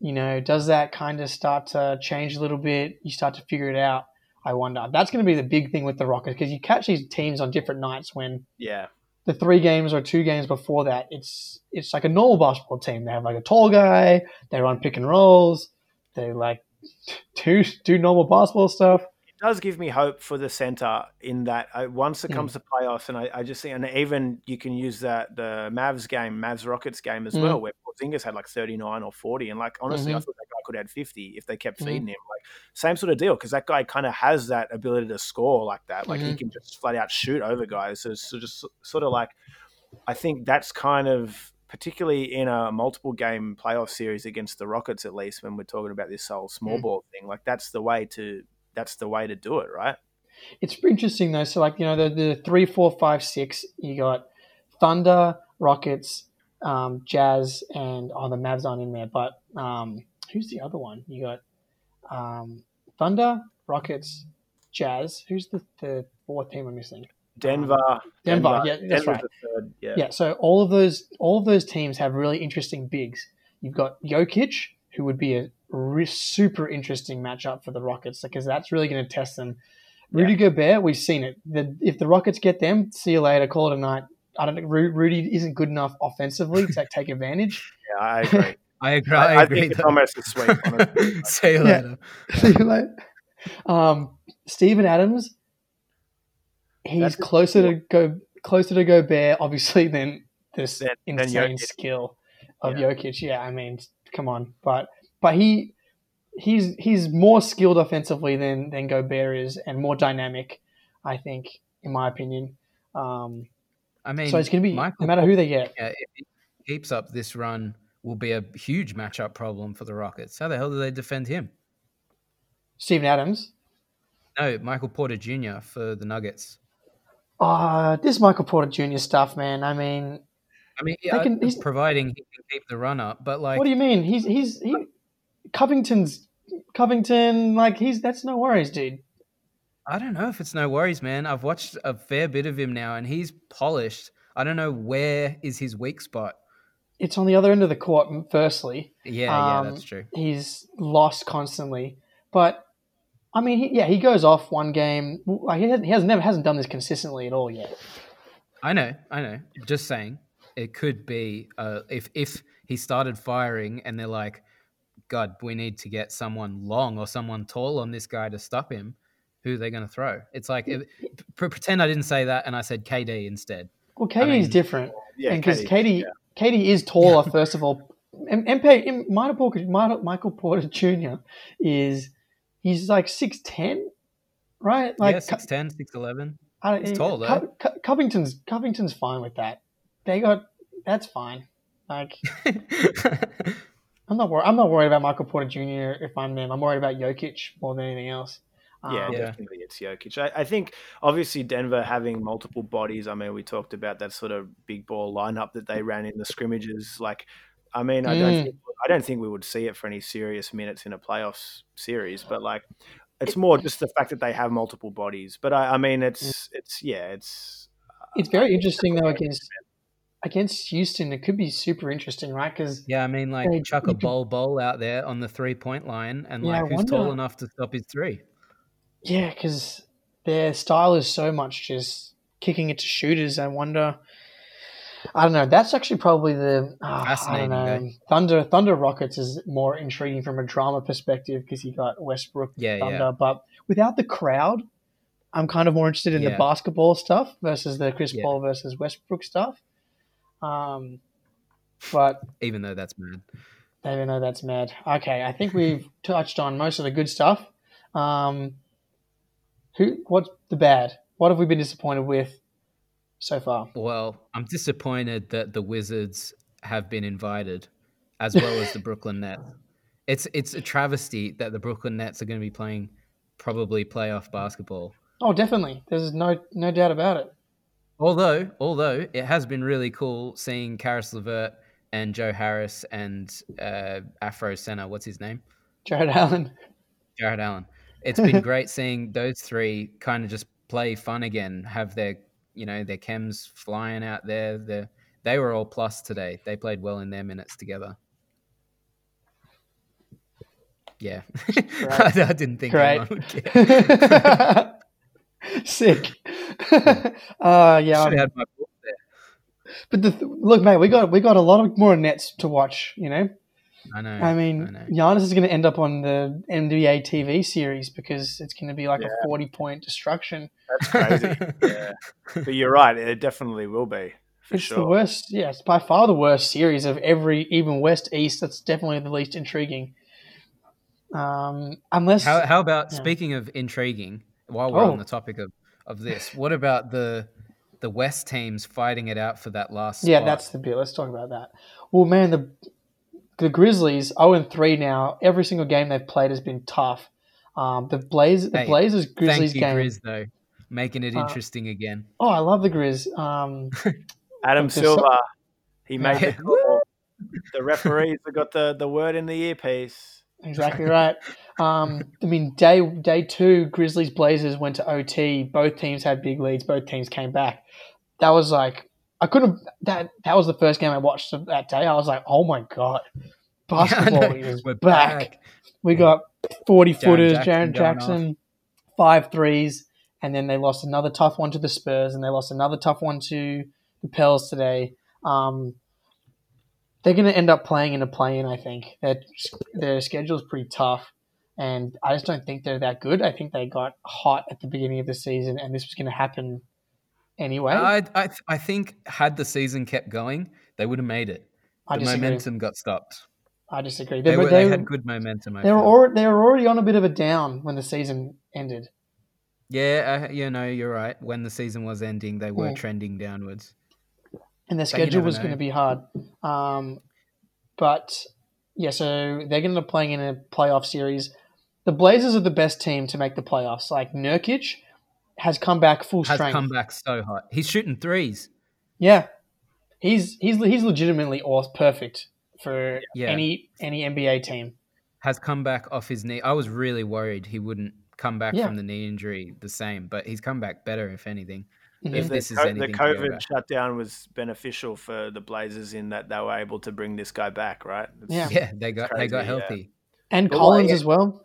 [SPEAKER 2] you know, does that kind of start to change a little bit? You start to figure it out. I wonder. That's going to be the big thing with the Rockets because you catch these teams on different nights when
[SPEAKER 1] Yeah,
[SPEAKER 2] the three games or two games before that, it's it's like a normal basketball team. They have like a tall guy. They run pick and rolls. They like do do normal basketball stuff.
[SPEAKER 1] Does give me hope for the center in that uh, once it
[SPEAKER 2] Mm.
[SPEAKER 1] comes to playoffs, and I, I just think, and even you can use that the Mavs game, Mavs Rockets game as
[SPEAKER 2] Mm.
[SPEAKER 1] well, where Porzingis had like 39 or 40, and like honestly, I
[SPEAKER 2] Mhm.
[SPEAKER 1] thought that guy could add 50 if they kept
[SPEAKER 2] Mhm.
[SPEAKER 1] feeding him. Like same sort of deal because that guy kind of has that ability to score like that. Like he
[SPEAKER 2] Mhm.
[SPEAKER 1] can just flat out shoot over guys. So, so just sort of like I think that's kind of particularly in a multiple game playoff series against the Rockets, at least when we're talking about this whole small
[SPEAKER 2] Mm.
[SPEAKER 1] ball thing. Like that's the way to that's the way to do it, right?
[SPEAKER 2] It's interesting though. So like you know the the three, four, five, six. You got Thunder, Rockets, um, Jazz, and oh the Mavs aren't in there. But um, who's the other one? You got um, Thunder, Rockets, Jazz. Who's the the fourth team I'm missing?
[SPEAKER 1] Denver,
[SPEAKER 2] Denver, yeah, that's
[SPEAKER 1] Denver's
[SPEAKER 2] right.
[SPEAKER 1] third, yeah.
[SPEAKER 2] Yeah, so all of those all of those teams have really interesting bigs. You've got Jokic, who would be a re- super interesting matchup for the Rockets because that's really going to test them. Rudy Gobert, we've seen it. The, if the Rockets get them, see you later. Call it a night. I don't know. Rudy isn't good enough offensively to take advantage.
[SPEAKER 1] Yeah, I agree.
[SPEAKER 3] I agree.
[SPEAKER 1] I,
[SPEAKER 3] I,
[SPEAKER 1] I
[SPEAKER 3] agree.
[SPEAKER 1] think it's almost a sweep.
[SPEAKER 3] See you
[SPEAKER 2] Yeah.
[SPEAKER 3] later.
[SPEAKER 2] see you later. Um, Steven Adams, he's
[SPEAKER 1] That's-
[SPEAKER 2] closer to go closer to Gobert, obviously, than this
[SPEAKER 1] Than- than
[SPEAKER 2] insane
[SPEAKER 1] Jokic.
[SPEAKER 2] skill of
[SPEAKER 1] Yeah.
[SPEAKER 2] Jokic. Yeah, I mean, come on, but but he he's he's more skilled offensively than than Gobert is, and more dynamic. I think, in my opinion. Um,
[SPEAKER 3] I mean,
[SPEAKER 2] so it's going to be
[SPEAKER 3] Michael
[SPEAKER 2] no matter who they get.
[SPEAKER 3] Yeah, if he keeps up this run, will be a huge matchup problem for the Rockets. How the hell do they defend him?
[SPEAKER 2] Steven Adams.
[SPEAKER 3] No, Michael Porter Jr. for the Nuggets.
[SPEAKER 2] Uh, this Michael Porter Jr. stuff, man. I mean,
[SPEAKER 3] I mean, yeah,
[SPEAKER 2] can- he's-
[SPEAKER 3] providing he can keep the run up, but like,
[SPEAKER 2] what do you mean? He's he's he Covington's Covington. Like he's that's no worries, dude.
[SPEAKER 3] I don't know if it's no worries, man. I've watched a fair bit of him now, and he's polished. I don't know where is his weak spot.
[SPEAKER 2] It's on the other end of the court. Firstly,
[SPEAKER 3] Yeah, yeah,
[SPEAKER 2] Um,
[SPEAKER 3] that's true.
[SPEAKER 2] he's lost constantly, but I mean, he, yeah, he goes off one game. Like he hasn't, he hasn't never hasn't done this consistently at all yet.
[SPEAKER 3] I know, I know. Just saying, it could be uh, if if he started firing and they're like, God, we need to get someone long or someone tall on this guy to stop him. Who are they going to throw? It's like if, p- pretend I didn't say that and I said KD instead.
[SPEAKER 2] Well, KD is
[SPEAKER 3] mean,
[SPEAKER 2] different,
[SPEAKER 1] Yeah,
[SPEAKER 2] because
[SPEAKER 1] Katie,
[SPEAKER 2] KD KD is taller. First of all, MP Michael Porter, Michael Michael Porter Jr. is he's like six ten, right? Like
[SPEAKER 3] yeah, 6'10", 6'11".
[SPEAKER 2] I
[SPEAKER 3] He's tall, though.
[SPEAKER 2] Co- Co- Covington's Covington's fine with that. They got that's fine. Like I'm not worried. I'm not worried about Michael Porter Jr. If I'm them, I'm worried about Jokic more than anything else.
[SPEAKER 1] Yeah,
[SPEAKER 2] Um,
[SPEAKER 3] Yeah.
[SPEAKER 1] definitely it's Jokic. I, I think obviously Denver having multiple bodies. I mean, we talked about that sort of big ball lineup that they ran in the scrimmages. Like, I mean, I don't,
[SPEAKER 2] Mm.
[SPEAKER 1] think, I don't think we would see it for any serious minutes in a playoffs series. But like, it's more just the fact that they have multiple bodies. But I, I mean, it's it's yeah, it's
[SPEAKER 2] It's very interesting though against against Houston. It could be super interesting, right? Because
[SPEAKER 3] yeah, I mean, like
[SPEAKER 2] They-
[SPEAKER 3] chuck a Bol Bol out there on the three point line, and
[SPEAKER 2] Yeah, I
[SPEAKER 3] like who's tall enough to stop his three?
[SPEAKER 2] yeah, because their style is so much just kicking it to shooters. I wonder. I don't know. That's actually probably the ah, I don't know. Thunder Thunder Rockets is more intriguing from a drama perspective because you got Westbrook
[SPEAKER 3] Yeah,
[SPEAKER 2] Thunder,
[SPEAKER 3] yeah.
[SPEAKER 2] but without the crowd, I'm kind of more interested in the basketball stuff versus the Chris
[SPEAKER 3] Yeah.
[SPEAKER 2] Paul versus Westbrook stuff. Um, but
[SPEAKER 3] Even though that's mad.
[SPEAKER 2] even though that's mad. Okay, I think we've touched on most of the good stuff. Um, who? What's the bad? What have we been disappointed with so far?
[SPEAKER 3] Well, I'm disappointed that the Wizards have been invited, as well as the Brooklyn Nets. It's it's a travesty that the Brooklyn Nets are going to be playing probably playoff basketball.
[SPEAKER 2] Oh, definitely. There's no no doubt about it.
[SPEAKER 3] Although, although it has been really cool seeing Caris LeVert and Joe Harris and uh, Afro Center, what's his name?
[SPEAKER 2] Jarrett Allen.
[SPEAKER 3] Jarrett Allen. It's been great seeing those three kind of just play fun again, have their you know their chems flying out there. They they were all plus today. They played well in their minutes together. Yeah, I, I didn't think
[SPEAKER 2] Great.
[SPEAKER 3] anyone would care.
[SPEAKER 2] Sick. uh, yeah,
[SPEAKER 3] Should have had my book there.
[SPEAKER 2] but the th- look, mate, we got we got a lot of more nets to watch. You know,
[SPEAKER 3] I know.
[SPEAKER 2] I mean,
[SPEAKER 3] I know.
[SPEAKER 2] Giannis is going to end up on the NBA TV series because it's going to be like
[SPEAKER 1] Yeah.
[SPEAKER 2] a forty point destruction.
[SPEAKER 1] That's crazy. yeah. But you're right. It definitely will be for
[SPEAKER 2] it's
[SPEAKER 1] sure.
[SPEAKER 2] the worst. Yeah, it's by far the worst series of every, even West East. That's definitely the least intriguing. Um, unless
[SPEAKER 3] How, how about
[SPEAKER 2] Yeah.
[SPEAKER 3] speaking of intriguing? While we're
[SPEAKER 2] Oh.
[SPEAKER 3] on the topic of, of this, what about the the West teams fighting it out for that last?
[SPEAKER 2] Yeah,
[SPEAKER 3] spot?
[SPEAKER 2] that's the bit. Let's talk about that. Well, man, the the Grizzlies zero and three now. Every single game they've played has been tough. Um, the Blaze, the
[SPEAKER 3] Hey,
[SPEAKER 2] Blazers Grizzlies
[SPEAKER 3] Thank you,
[SPEAKER 2] game.
[SPEAKER 3] Grizz, though, making it
[SPEAKER 2] Uh,
[SPEAKER 3] interesting again.
[SPEAKER 2] Oh, I love the Grizz. Um,
[SPEAKER 1] Adam
[SPEAKER 2] There's so-
[SPEAKER 1] Silver, he made
[SPEAKER 3] Yeah.
[SPEAKER 1] the call. The referees have got the, the word in the earpiece.
[SPEAKER 2] Exactly right. Um, I mean, day day two, Grizzlies Blazers went to OT. Both teams had big leads. Both teams came back. That was like I couldn't. That that was the first game I watched that day. I was like, oh my god, basketball
[SPEAKER 3] Yeah,
[SPEAKER 2] is
[SPEAKER 3] We're
[SPEAKER 2] back.
[SPEAKER 3] back.
[SPEAKER 2] We got 40
[SPEAKER 3] Jaren
[SPEAKER 2] footers,
[SPEAKER 3] Jackson
[SPEAKER 2] Jaren
[SPEAKER 3] going
[SPEAKER 2] Jackson, five threes, and then they lost another tough one to the Spurs, and they lost another tough one to the Pels today. Um, they're going to end up playing in a play-in, I think. Their, their schedule's pretty tough, and I just don't think they're that good. I think they got hot at the beginning of the season, and this was going to happen anyway.
[SPEAKER 3] I, I I think had the season kept going, they would have made it.
[SPEAKER 2] I
[SPEAKER 3] The
[SPEAKER 2] disagree.
[SPEAKER 3] momentum got stopped.
[SPEAKER 2] I disagree.
[SPEAKER 3] They,
[SPEAKER 2] They,
[SPEAKER 3] were,
[SPEAKER 2] they,
[SPEAKER 3] they had good momentum. I
[SPEAKER 2] they were
[SPEAKER 3] feel.
[SPEAKER 2] already, they were already on a bit of a down when the season ended.
[SPEAKER 3] Yeah, uh, you know, you're right. When the season was ending, they were
[SPEAKER 2] Yeah.
[SPEAKER 3] trending downwards.
[SPEAKER 2] And their schedule was going to be hard. Um, but yeah, so they're going to be playing in a playoff series. The Blazers are the best team to make the playoffs. Like Nurkic has come back full
[SPEAKER 3] Has
[SPEAKER 2] strength.
[SPEAKER 3] come back so hot. He's shooting threes.
[SPEAKER 2] Yeah, he's he's he's legitimately awesome, perfect for
[SPEAKER 3] Yeah.
[SPEAKER 2] any any NBA team.
[SPEAKER 3] Has come back off his knee. I was really worried he wouldn't come back
[SPEAKER 2] Yeah.
[SPEAKER 3] from the knee injury the same, but he's come back better, if anything.
[SPEAKER 2] Mhm.
[SPEAKER 3] If
[SPEAKER 1] the,
[SPEAKER 3] is
[SPEAKER 1] co- the
[SPEAKER 3] anything to
[SPEAKER 1] COVID shutdown was beneficial for the Blazers in that they were able to bring this guy back, right? It's-
[SPEAKER 2] Yeah.
[SPEAKER 3] Yeah, they got they got
[SPEAKER 1] crazy, yeah.
[SPEAKER 3] healthy.
[SPEAKER 2] And
[SPEAKER 1] Well,
[SPEAKER 2] Collins
[SPEAKER 1] yeah.
[SPEAKER 2] as well.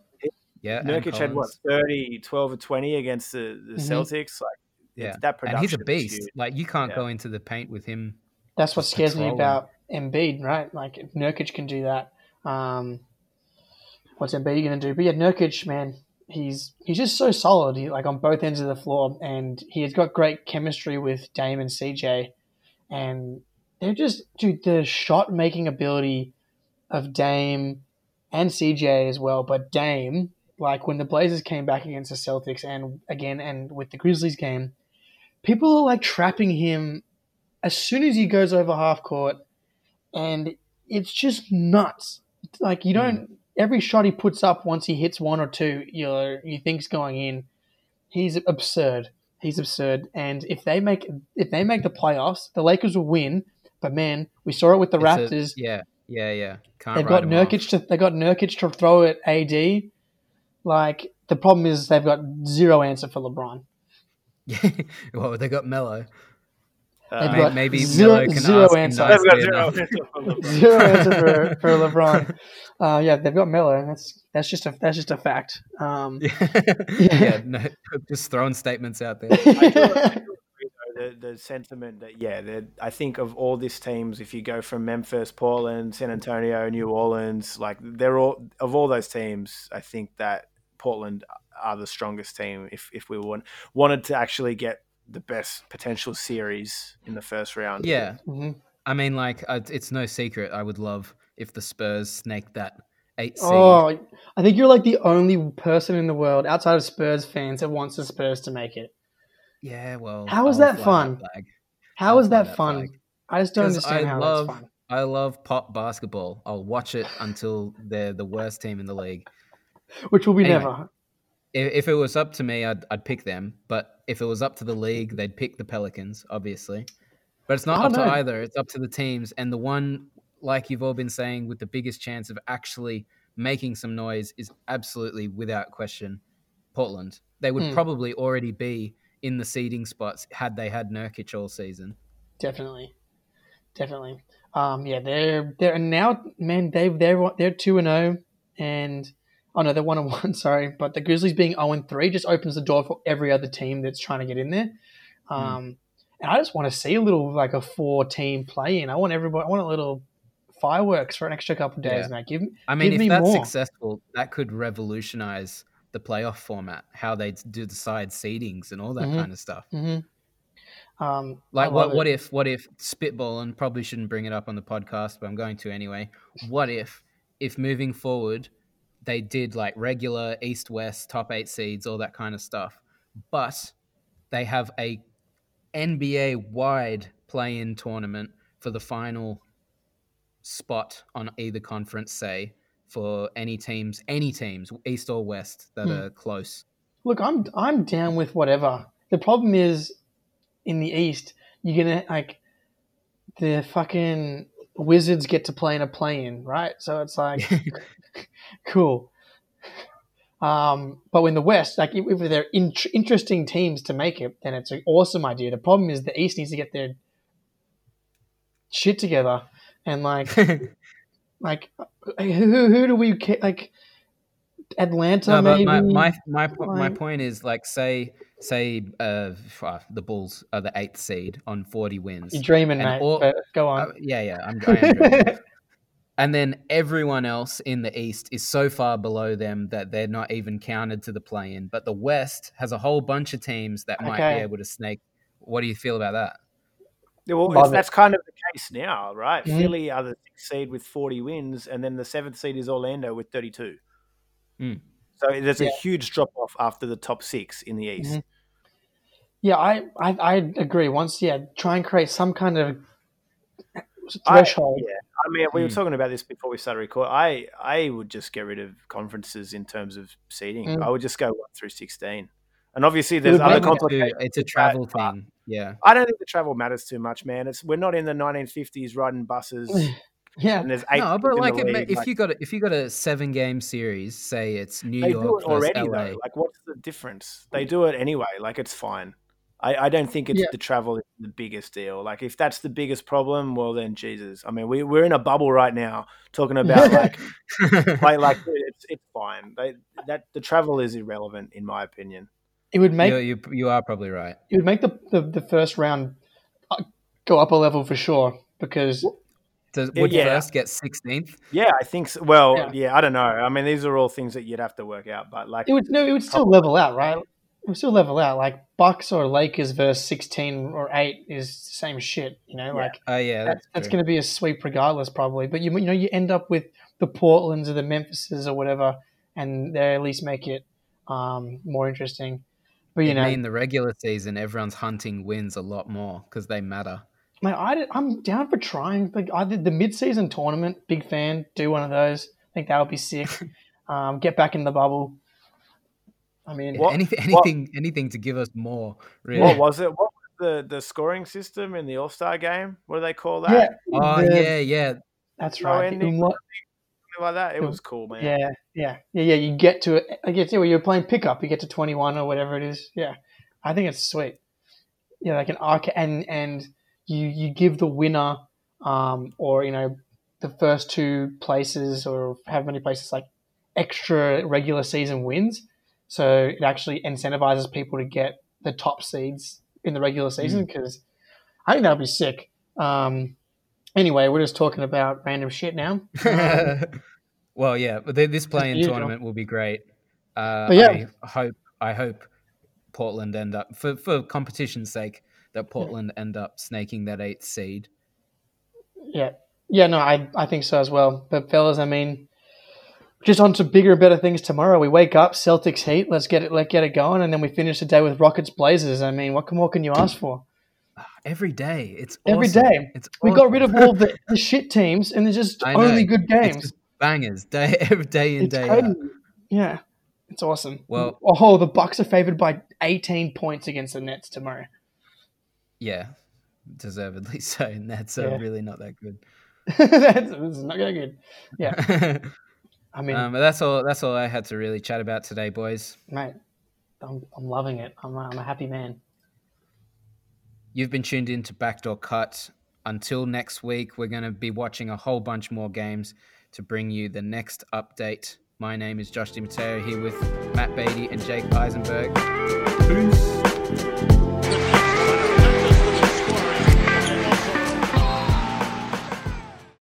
[SPEAKER 3] Yeah, and
[SPEAKER 1] Nurkic had what
[SPEAKER 3] Collins.
[SPEAKER 1] 30, 12 or 20 against the, the
[SPEAKER 2] Mhm.
[SPEAKER 1] Celtics. Like,
[SPEAKER 3] Yeah,
[SPEAKER 1] it's- that
[SPEAKER 3] and he's a beast. Like you can't
[SPEAKER 1] Yeah.
[SPEAKER 3] go into the paint with him.
[SPEAKER 2] That's what
[SPEAKER 3] Just
[SPEAKER 2] scares me about Embiid, right? Like if Nurkic can do that, um, what's Embiid going to do? But yeah, Nurkic, man, he's he's just so solid. He, like on both ends of the floor, and he has got great chemistry with Dame and CJ, and they're just dude the shot making ability of Dame and CJ as well. But Dame, like when the Blazers came back against the Celtics, and again, and with the Grizzlies game, people are like trapping him as soon as he goes over half court, and it's just nuts. Like you hmm. don't every shot he puts up once he hits one or two, you know, you think's going in. He's absurd. He's absurd. And if they make if they make the playoffs, the Lakers will win. But man, we saw it with the
[SPEAKER 3] It's a-
[SPEAKER 2] Raptors.
[SPEAKER 3] yeah, yeah, yeah. Can't
[SPEAKER 2] they've got. Nurkic to they got Nurkic to throw at AD. Like the problem is they've got zero answer for LeBron.
[SPEAKER 3] well, they got Melo.
[SPEAKER 1] Uh,
[SPEAKER 2] They've got
[SPEAKER 3] maybe
[SPEAKER 2] zero-
[SPEAKER 3] Melo can
[SPEAKER 2] zero
[SPEAKER 3] ask
[SPEAKER 2] answer.
[SPEAKER 1] they've got zero answer for LeBron.
[SPEAKER 2] Zero answer for, for LeBron. Uh, yeah, they've got Miller, and that's that's just a that's just a fact. Um,
[SPEAKER 3] yeah, no, just throwing statements out there.
[SPEAKER 1] I do- I do the, the sentiment that yeah, I think of all these teams, if you go from Memphis, Portland, San Antonio, New Orleans, like they're all of all those teams. I think that Portland are the strongest team. If if we want, wanted to actually get the best potential series in the first round,
[SPEAKER 3] Yeah,
[SPEAKER 2] mhm.
[SPEAKER 3] I mean, like, it's no secret. I would love if the Spurs snake that eight seed.
[SPEAKER 2] Oh, I think you're like the only person in the world outside of Spurs fans that wants the Spurs to make it.
[SPEAKER 3] Yeah, well,
[SPEAKER 2] How is
[SPEAKER 3] I'll
[SPEAKER 2] that fun?
[SPEAKER 3] flag.
[SPEAKER 2] How
[SPEAKER 3] I'll
[SPEAKER 2] is that
[SPEAKER 3] that
[SPEAKER 2] fun?
[SPEAKER 3] flag.
[SPEAKER 2] I just don't understand
[SPEAKER 3] I
[SPEAKER 2] how
[SPEAKER 3] love-
[SPEAKER 2] that's fun.
[SPEAKER 3] I love pop basketball. I'll watch it until they're the worst team in the league.
[SPEAKER 2] Which will be
[SPEAKER 3] Anyway.
[SPEAKER 2] never.
[SPEAKER 3] If, if it was up to me, I'd, I'd pick them. But if it was up to the league, they'd pick the Pelicans, obviously. But it's not
[SPEAKER 2] I
[SPEAKER 3] up
[SPEAKER 2] don't
[SPEAKER 3] to either. It's up to the teams. And the one, like you've all been saying, with the biggest chance of actually making some noise is absolutely, without question, Portland. They would
[SPEAKER 2] Hmm.
[SPEAKER 3] probably already be in the seeding spots had they had Nurkic all season.
[SPEAKER 2] Definitely, definitely. Um, yeah, they're they're now, man. They they're they're two and zero, and oh no, they're one and one. Sorry, but the Grizzlies being zero and three just opens the door for every other team that's trying to get in there.
[SPEAKER 3] Hmm.
[SPEAKER 2] Um, and I just want to see a little like a four team play in. I want everybody. I want a little fireworks for an extra couple of days,
[SPEAKER 3] Yeah.
[SPEAKER 2] man. Give
[SPEAKER 3] I mean,
[SPEAKER 2] Give
[SPEAKER 3] if
[SPEAKER 2] me
[SPEAKER 3] that's
[SPEAKER 2] more.
[SPEAKER 3] successful, that could revolutionize the playoff format, how they do the side seedings and all that
[SPEAKER 2] Mhm.
[SPEAKER 3] kind of stuff.
[SPEAKER 2] hmm Um,
[SPEAKER 3] Like, what, what if, what if spitball, and probably shouldn't bring it up on the podcast, but I'm going to anyway. What if, if moving forward, they did like regular East West top eight seeds, all that kind of stuff, but they have a NBA wide play in tournament for the final spot on either conference, say, for any teams, any teams, East or West, that
[SPEAKER 2] Hmm.
[SPEAKER 3] are close.
[SPEAKER 2] Look, I'm I'm down with whatever. The problem is in the East, you're gonna like the fucking Wizards get to play in a play-in, right? So it's like cool. Um, but in the West, like if, if they're in- interesting teams to make it, then it's an awesome idea. The problem is the East needs to get their shit together and like like who who do we like Atlanta
[SPEAKER 3] no, but
[SPEAKER 2] maybe
[SPEAKER 3] my my my, po- my point is like say say uh, uh, the Bulls are the eighth seed on forty wins.
[SPEAKER 2] You're dreaming, mate.
[SPEAKER 3] all-
[SPEAKER 2] go on.
[SPEAKER 3] Uh, yeah, yeah, I'm, I am dreaming. and then everyone else in the East is so far below them that they're not even counted to the play-in. But the West has a whole bunch of teams that might
[SPEAKER 2] Okay.
[SPEAKER 3] be able to snake. What do you feel about that?
[SPEAKER 1] Yeah, well,
[SPEAKER 2] Love it.
[SPEAKER 1] that's kind of the case now, right?
[SPEAKER 2] Mhm.
[SPEAKER 1] Philly are the sixth seed with 40 wins, and then the seventh seed is Orlando with 32.
[SPEAKER 3] Mm.
[SPEAKER 1] So there's a huge drop off after the top six in the East.
[SPEAKER 2] Mhm. Yeah, I, I I agree. Once, yeah, try and create some kind of
[SPEAKER 1] I-
[SPEAKER 2] threshold.
[SPEAKER 1] yeah, I mean, we were
[SPEAKER 3] Mm.
[SPEAKER 1] talking about this before we started recording. I I would just get rid of conferences in terms of seating.
[SPEAKER 2] Mm.
[SPEAKER 1] I would just go one through 16. And obviously, there's other
[SPEAKER 2] make it
[SPEAKER 3] It's a-
[SPEAKER 1] complications.
[SPEAKER 3] it's a
[SPEAKER 1] that,
[SPEAKER 3] travel
[SPEAKER 1] but
[SPEAKER 3] thing. Yeah.
[SPEAKER 1] I don't think the travel matters too much, man. It's we're not in the 1950s riding buses,
[SPEAKER 2] Yeah,
[SPEAKER 1] and there's eight.
[SPEAKER 3] No, but like, it if
[SPEAKER 1] like,
[SPEAKER 3] you got a, if you got a seven game series, say it's New York
[SPEAKER 1] already
[SPEAKER 3] LA.
[SPEAKER 1] though. Like, what's the difference? They do it anyway. Like, it's fine. I, I don't think it's
[SPEAKER 2] Yeah.
[SPEAKER 1] the travel is the biggest deal. Like, if that's the biggest problem, well, then Jesus. I mean, we we're in a bubble right now, talking about like like like it's it's fine. They, that the travel is irrelevant in my opinion.
[SPEAKER 2] it would make
[SPEAKER 3] you, you you are probably right.
[SPEAKER 2] it would make the, the, the first round uh, go up a level for sure because
[SPEAKER 3] Does, would
[SPEAKER 1] yeah.
[SPEAKER 3] first get sixteenth?
[SPEAKER 1] Yeah, I think. So. Well,
[SPEAKER 2] Yeah.
[SPEAKER 1] yeah. I don't know. I mean, these are all things that you'd have to work out. But like,
[SPEAKER 2] it would no, it would still level out, right? Would still level out. Like Bucks or Lakers versus sixteen or eight is the same shit. You know,
[SPEAKER 1] Yeah.
[SPEAKER 2] like
[SPEAKER 3] Oh yeah,
[SPEAKER 2] that's,
[SPEAKER 3] that's,
[SPEAKER 2] that's going to be a sweep regardless, probably. But you you know you end up with the Portlands or the Memphises or whatever, and they at least make it um, more interesting. But you
[SPEAKER 3] It
[SPEAKER 2] know,
[SPEAKER 3] in the regular season, everyone's hunting wins a lot more because they matter.
[SPEAKER 2] Mate, I, am down for trying. Like I did the mid-season tournament. Big fan. Do one of those. I think that would be sick. um, get back in the bubble. I mean,
[SPEAKER 1] What-
[SPEAKER 3] anything, anything, anything to give us more. Really.
[SPEAKER 1] what was it? What was the the scoring system in the All Star game? What do they call that?
[SPEAKER 2] yeah,
[SPEAKER 3] oh
[SPEAKER 2] the-
[SPEAKER 3] yeah, yeah.
[SPEAKER 2] that's
[SPEAKER 1] No
[SPEAKER 2] right.
[SPEAKER 1] Ending.
[SPEAKER 2] umla-
[SPEAKER 1] Something like that. It was cool, man.
[SPEAKER 2] yeah, yeah, yeah, yeah. You get to it. I guess yeah, when you're playing pickup, you get to 21 or whatever it is. Yeah, I think it's sweet. Yeah, like an arc, and and you you give the winner, um, or you know, the first two places or how many places like extra regular season wins. So it actually incentivizes people to get the top seeds in the regular season because I think that would be sick. Um, anyway, we're just talking about random shit now.
[SPEAKER 3] Well, yeah, but this
[SPEAKER 2] play-in
[SPEAKER 3] tournament will be great. Uh,
[SPEAKER 2] But yeah.
[SPEAKER 3] I hope I hope Portland end up for for competition's sake that Portland end up snaking that eighth seed.
[SPEAKER 2] Yeah, Yeah, no, I I think so as well. But fellas, I mean, just on to bigger and better things tomorrow. We wake up, Celtics Heat. Let's get it, let's get it going, and then we finish the day with Rockets Blazers. I mean, what can what can you ask for?
[SPEAKER 3] Every day, it's
[SPEAKER 2] Every
[SPEAKER 3] awesome.
[SPEAKER 2] day.
[SPEAKER 3] It's
[SPEAKER 2] We got rid of all the, the shit teams, and there's just
[SPEAKER 3] I know.
[SPEAKER 2] only good
[SPEAKER 3] It's
[SPEAKER 2] games.
[SPEAKER 3] bangers day every day in
[SPEAKER 2] It's
[SPEAKER 3] day out.
[SPEAKER 2] Yeah, it's awesome.
[SPEAKER 3] Well-
[SPEAKER 2] oh, the Bucks are favored by 18 points against the Nets tomorrow.
[SPEAKER 3] Yeah, deservedly so. And that's uh,
[SPEAKER 2] Yeah.
[SPEAKER 3] really not that good.
[SPEAKER 2] that's, that's not gonna good. Yeah, I mean,
[SPEAKER 3] um, but that's all. That's all I had to really chat about today, boys.
[SPEAKER 2] mate, I'm, I'm loving it. I'm, a- I'm a happy man.
[SPEAKER 3] You've been tuned in to Backdoor Cut. Until next week, we're going to be watching a whole bunch more games to bring you the next update. My name is Josh DiMatteo here with Matt Beatty and Jake Eisenberg. Peace.